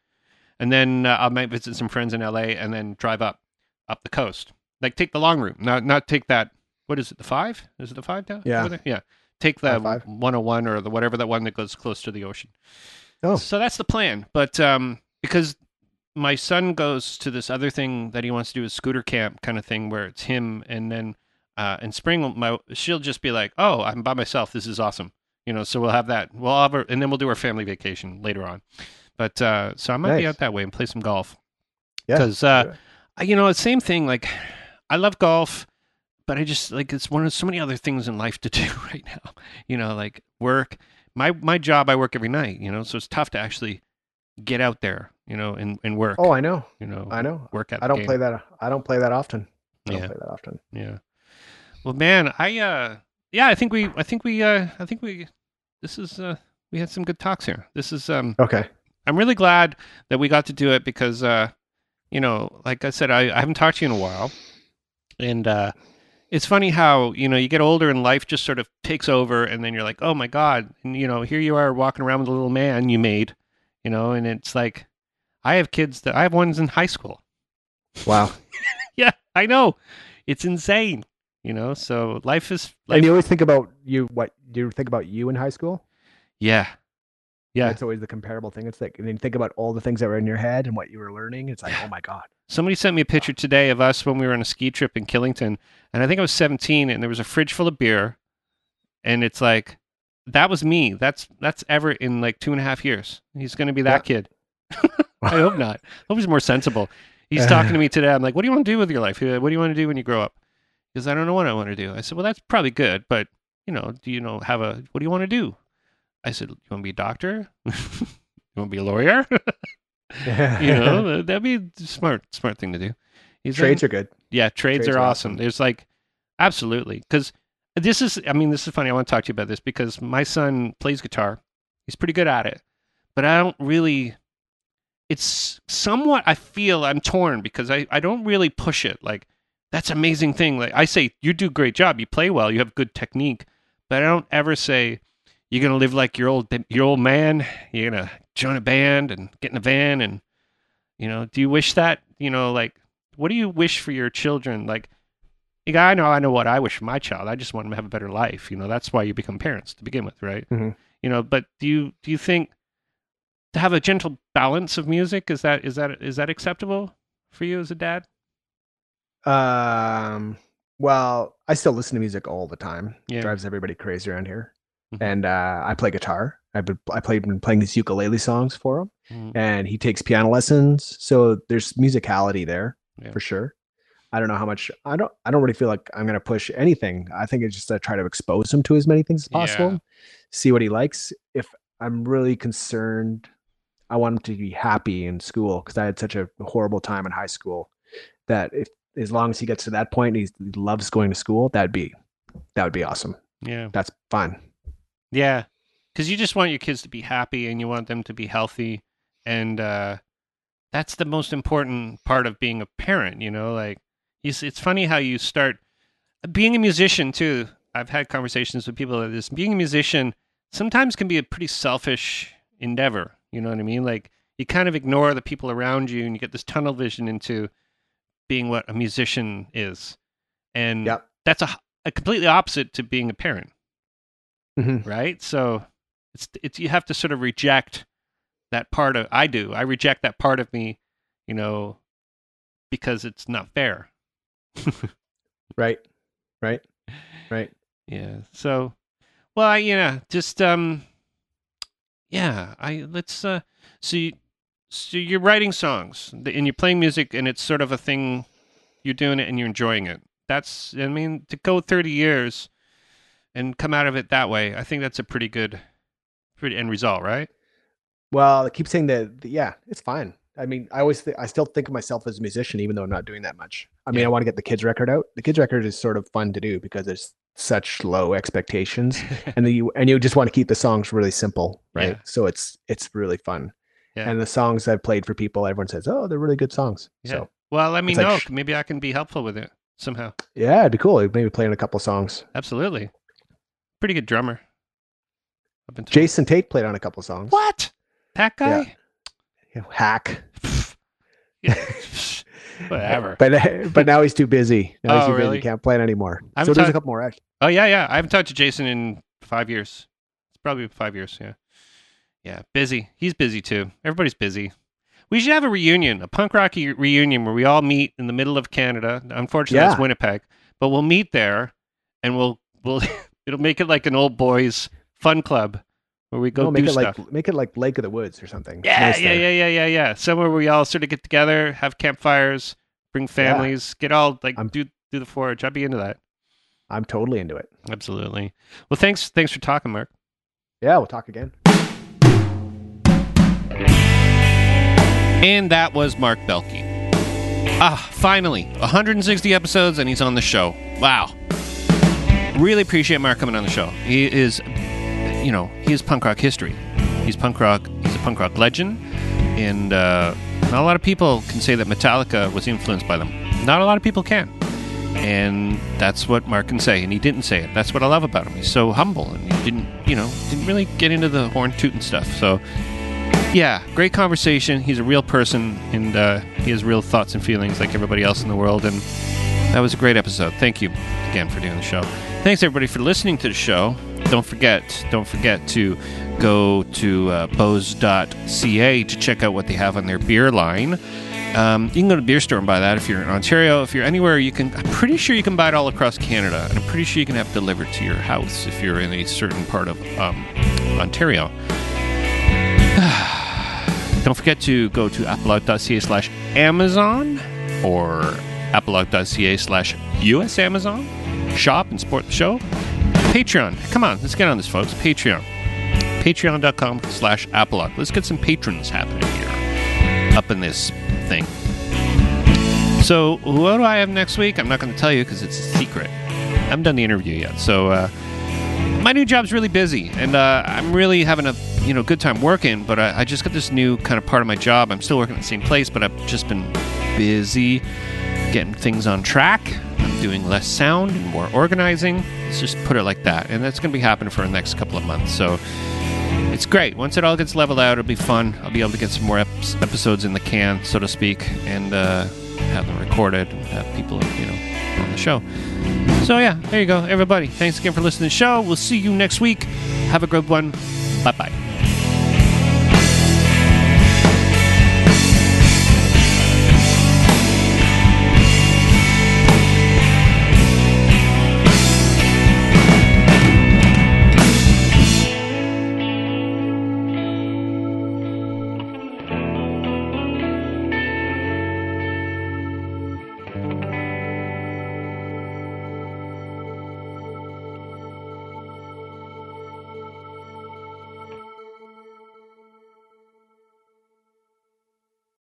And then uh, I might visit some friends in LA and then drive up, up the coast. Like take the long route, not not take that. What is it? The five? Is it the five down? Yeah. yeah. Take the Five, five. 101 or the whatever that one that goes close to the ocean. Oh. So that's the plan. But um, because my son goes to this other thing that he wants to do, a scooter camp kind of thing, where it's him, and then uh, in spring, my she'll just be like, "Oh, I'm by myself. This is awesome." You know, so we'll have that. We'll have our, and then we'll do our family vacation later on. But uh, so I might be out that way and play some golf. Yeah, because uh. I- you know, same thing. Like, I love golf, but I just like it's one of so many other things in life to do *laughs* right now. You know, like work. My my job, I work every night. You know, so it's tough to actually get out there. You know, and, and work. Oh, I know. you know, I know. work at. I don't game. play that. I don't play that often. I don't Yeah. play that often. Yeah. Well, man, I uh, yeah, I think we, I think we, uh, I think we, this is uh, we had some good talks here. This is um, Okay. I'm really glad that we got to do it because, uh, you know, like I said, I, I haven't talked to you in a while, and uh, it's funny how you know you get older and life just sort of takes over, and then you're like, oh my god, and you know, here you are walking around with a little man you made, you know, and it's like, I have kids that I have ones in high school. Wow. *laughs* Yeah, I know, it's insane, you know. So life is life, and you always think about you. What do you think about you in high school? yeah, yeah. That's always the comparable thing. It's like, and then think about all the things that were in your head and what you were learning. It's like, oh my god. Somebody sent me a picture today of us when we were on a ski trip in Killington, and I think I was 17, and there was a fridge full of beer, and it's like, that was me. That's that's Everett in like two and a half years. He's going to be that kid. *laughs* I hope not. I hope he's more sensible. He's talking to me today. I'm like, what do you want to do with your life? What do you want to do when you grow up? Because I don't know what I want to do. I said, well, that's probably good, but you know, do you know have a what do you want to do? I said, you want to be a doctor? *laughs* you want to be a lawyer? *laughs* you know, *laughs* that'd be a smart, smart thing to do. He's trades are good. yeah, trades, trades are are awesome. awesome. There's like, absolutely, because this is, I mean, this is funny. I want to talk to you about this because my son plays guitar. He's pretty good at it, but I don't really. It's somewhat. I feel I'm torn because I I don't really push it. Like that's amazing thing. Like I say, you do a great job. You play well. You have good technique, but I don't ever say you're gonna live like your old your old man. You're gonna join a band and get in a van and you know. Do you wish that? You know, like what do you wish for your children? Like, I know, I know what I wish for my child. I just want them to have a better life. You know, that's why you become parents to begin with, right? Mhm. You know, but do you do you think to have a gentle balance of music is that is that is that acceptable for you as a dad? Um, well, I still listen to music all the time. Yeah. Drives everybody crazy around here. Mhm. And uh, I play guitar. I've been I played been playing these ukulele songs for him, Mm, and he takes piano lessons. So there's musicality there Yeah. for sure. I don't know how much I don't I don't really feel like I'm gonna push anything. I think it's just to try to expose him to as many things as possible, Yeah. see what he likes. If I'm really concerned, I want him to be happy in school because I had such a horrible time in high school that if as long as he gets to that point and he loves going to school, that'd be that would be awesome. Yeah, That's fine. Yeah, because you just want your kids to be happy and you want them to be healthy, and uh, that's the most important part of being a parent. You know, like you, s- it's funny how you start being a musician too. I've had conversations with people that this being a musician sometimes can be a pretty selfish endeavor. You know what I mean? Like you kind of ignore the people around you and you get this tunnel vision into being what a musician is. And Yep. that's a, a completely opposite to being a parent, Mhm. right? So it's it's you have to sort of reject that part of I do. I reject that part of me, you know, because it's not fair. *laughs* Right. Right. Right. Yeah. So, well, I, know, just um, yeah. I let's uh, so you, so you're writing songs and you're playing music, and it's sort of a thing. You're doing it and you're enjoying it. That's I mean to go 30 years and come out of it that way. I think that's a pretty good, pretty end result, right? Well, I keep saying that. Yeah, it's fine. I mean, I always, th- I still think of myself as a musician, even though I'm not doing that much. I mean, Yeah. I want to get the kids record out. The kids record is sort of fun to do because there's such low expectations, *laughs* and then you and you just want to keep the songs really simple, right? Yeah. So it's it's really fun. Yeah. And the songs I've played for people, everyone says, "Oh, they're really good songs." Yeah. So well, let me like know. sh- Maybe I can be helpful with it somehow. yeah, it'd be cool. Maybe playing a couple songs. Absolutely. Pretty good drummer. I've been told. Jason Tate played on a couple songs. What? That guy? Yeah, Hack. *laughs* Yeah. *laughs* Whatever. But uh, but now he's too busy. Now he's Oh, too really? He can't play it anymore. I So haven't there's a couple more. Oh yeah, yeah. I haven't talked to Jason in five years. It's probably five years. Yeah, yeah. Busy. He's busy too. Everybody's busy. We should have a reunion, a punk rock reunion where we all meet in the middle of Canada. Unfortunately, it's Winnipeg, but we'll meet there, and we'll we'll *laughs* it'll make it like an old boys fun club where we go No, do make it stuff. like make it like Lake of the Woods or something. Yeah, nice yeah, there. yeah, yeah, yeah, yeah. Somewhere where we all sort of get together, have campfires, bring families, get all like I'm- do do the forage. I'd be into that. I'm totally into it. Absolutely. Well, thanks thanks for talking, Marc. Yeah, we'll talk again. And that was Marc Belke. Ah, finally, 160 episodes and he's on the show. Wow. Really appreciate Marc coming on the show. He is, you know, he is punk rock history. He's punk rock, he's a punk rock legend. And uh, not a lot of people can say that Metallica was influenced by them. Not a lot of people can. And that's what Marc can say. And he didn't say it. That's what I love about him. He's so humble and he didn't, you know, didn't really get into the horn tooting stuff. So yeah, great conversation. He's a real person, and uh, he has real thoughts and feelings like everybody else in the world. And that was a great episode. Thank you again for doing the show. Thanks everybody for listening to the show. Don't forget, don't forget to go to uh, Beaus.ca to check out what they have on their beer line. Um, you can go to beer store and buy that if you're in Ontario. If you're anywhere, you can. I'm pretty sure you can buy it all across Canada, and I'm pretty sure you can have it delivered to your house if you're in a certain part of um, Ontario. *sighs* Don't forget to go to apolog.ca slash Amazon or apolog.ca slash US Amazon. Shop and support the show. Patreon. Come on, let's get on this, folks. Patreon. Patreon.com slash apolog. Let's get some patrons happening here. up in this thing. So, what do I have next week? I'm not going to tell you because it's a secret. I haven't done the interview yet. So, uh, my new job's really busy, and uh, I'm really having a you know good time working. But I, I just got this new kind of part of my job. I'm still working at the same place, but I've just been busy getting things on track. Doing less sound and more organizing. Let's just put it like that, and that's going to be happening for the next couple of months. So it's great. Once it all gets leveled out, it'll be fun. I'll be able to get some more ep- episodes in the can, so to speak, and uh, have them recorded and have people, you know, on the show. So yeah, there you go, everybody. Thanks again for listening to the show. We'll see you next week. Have a good one. Bye bye.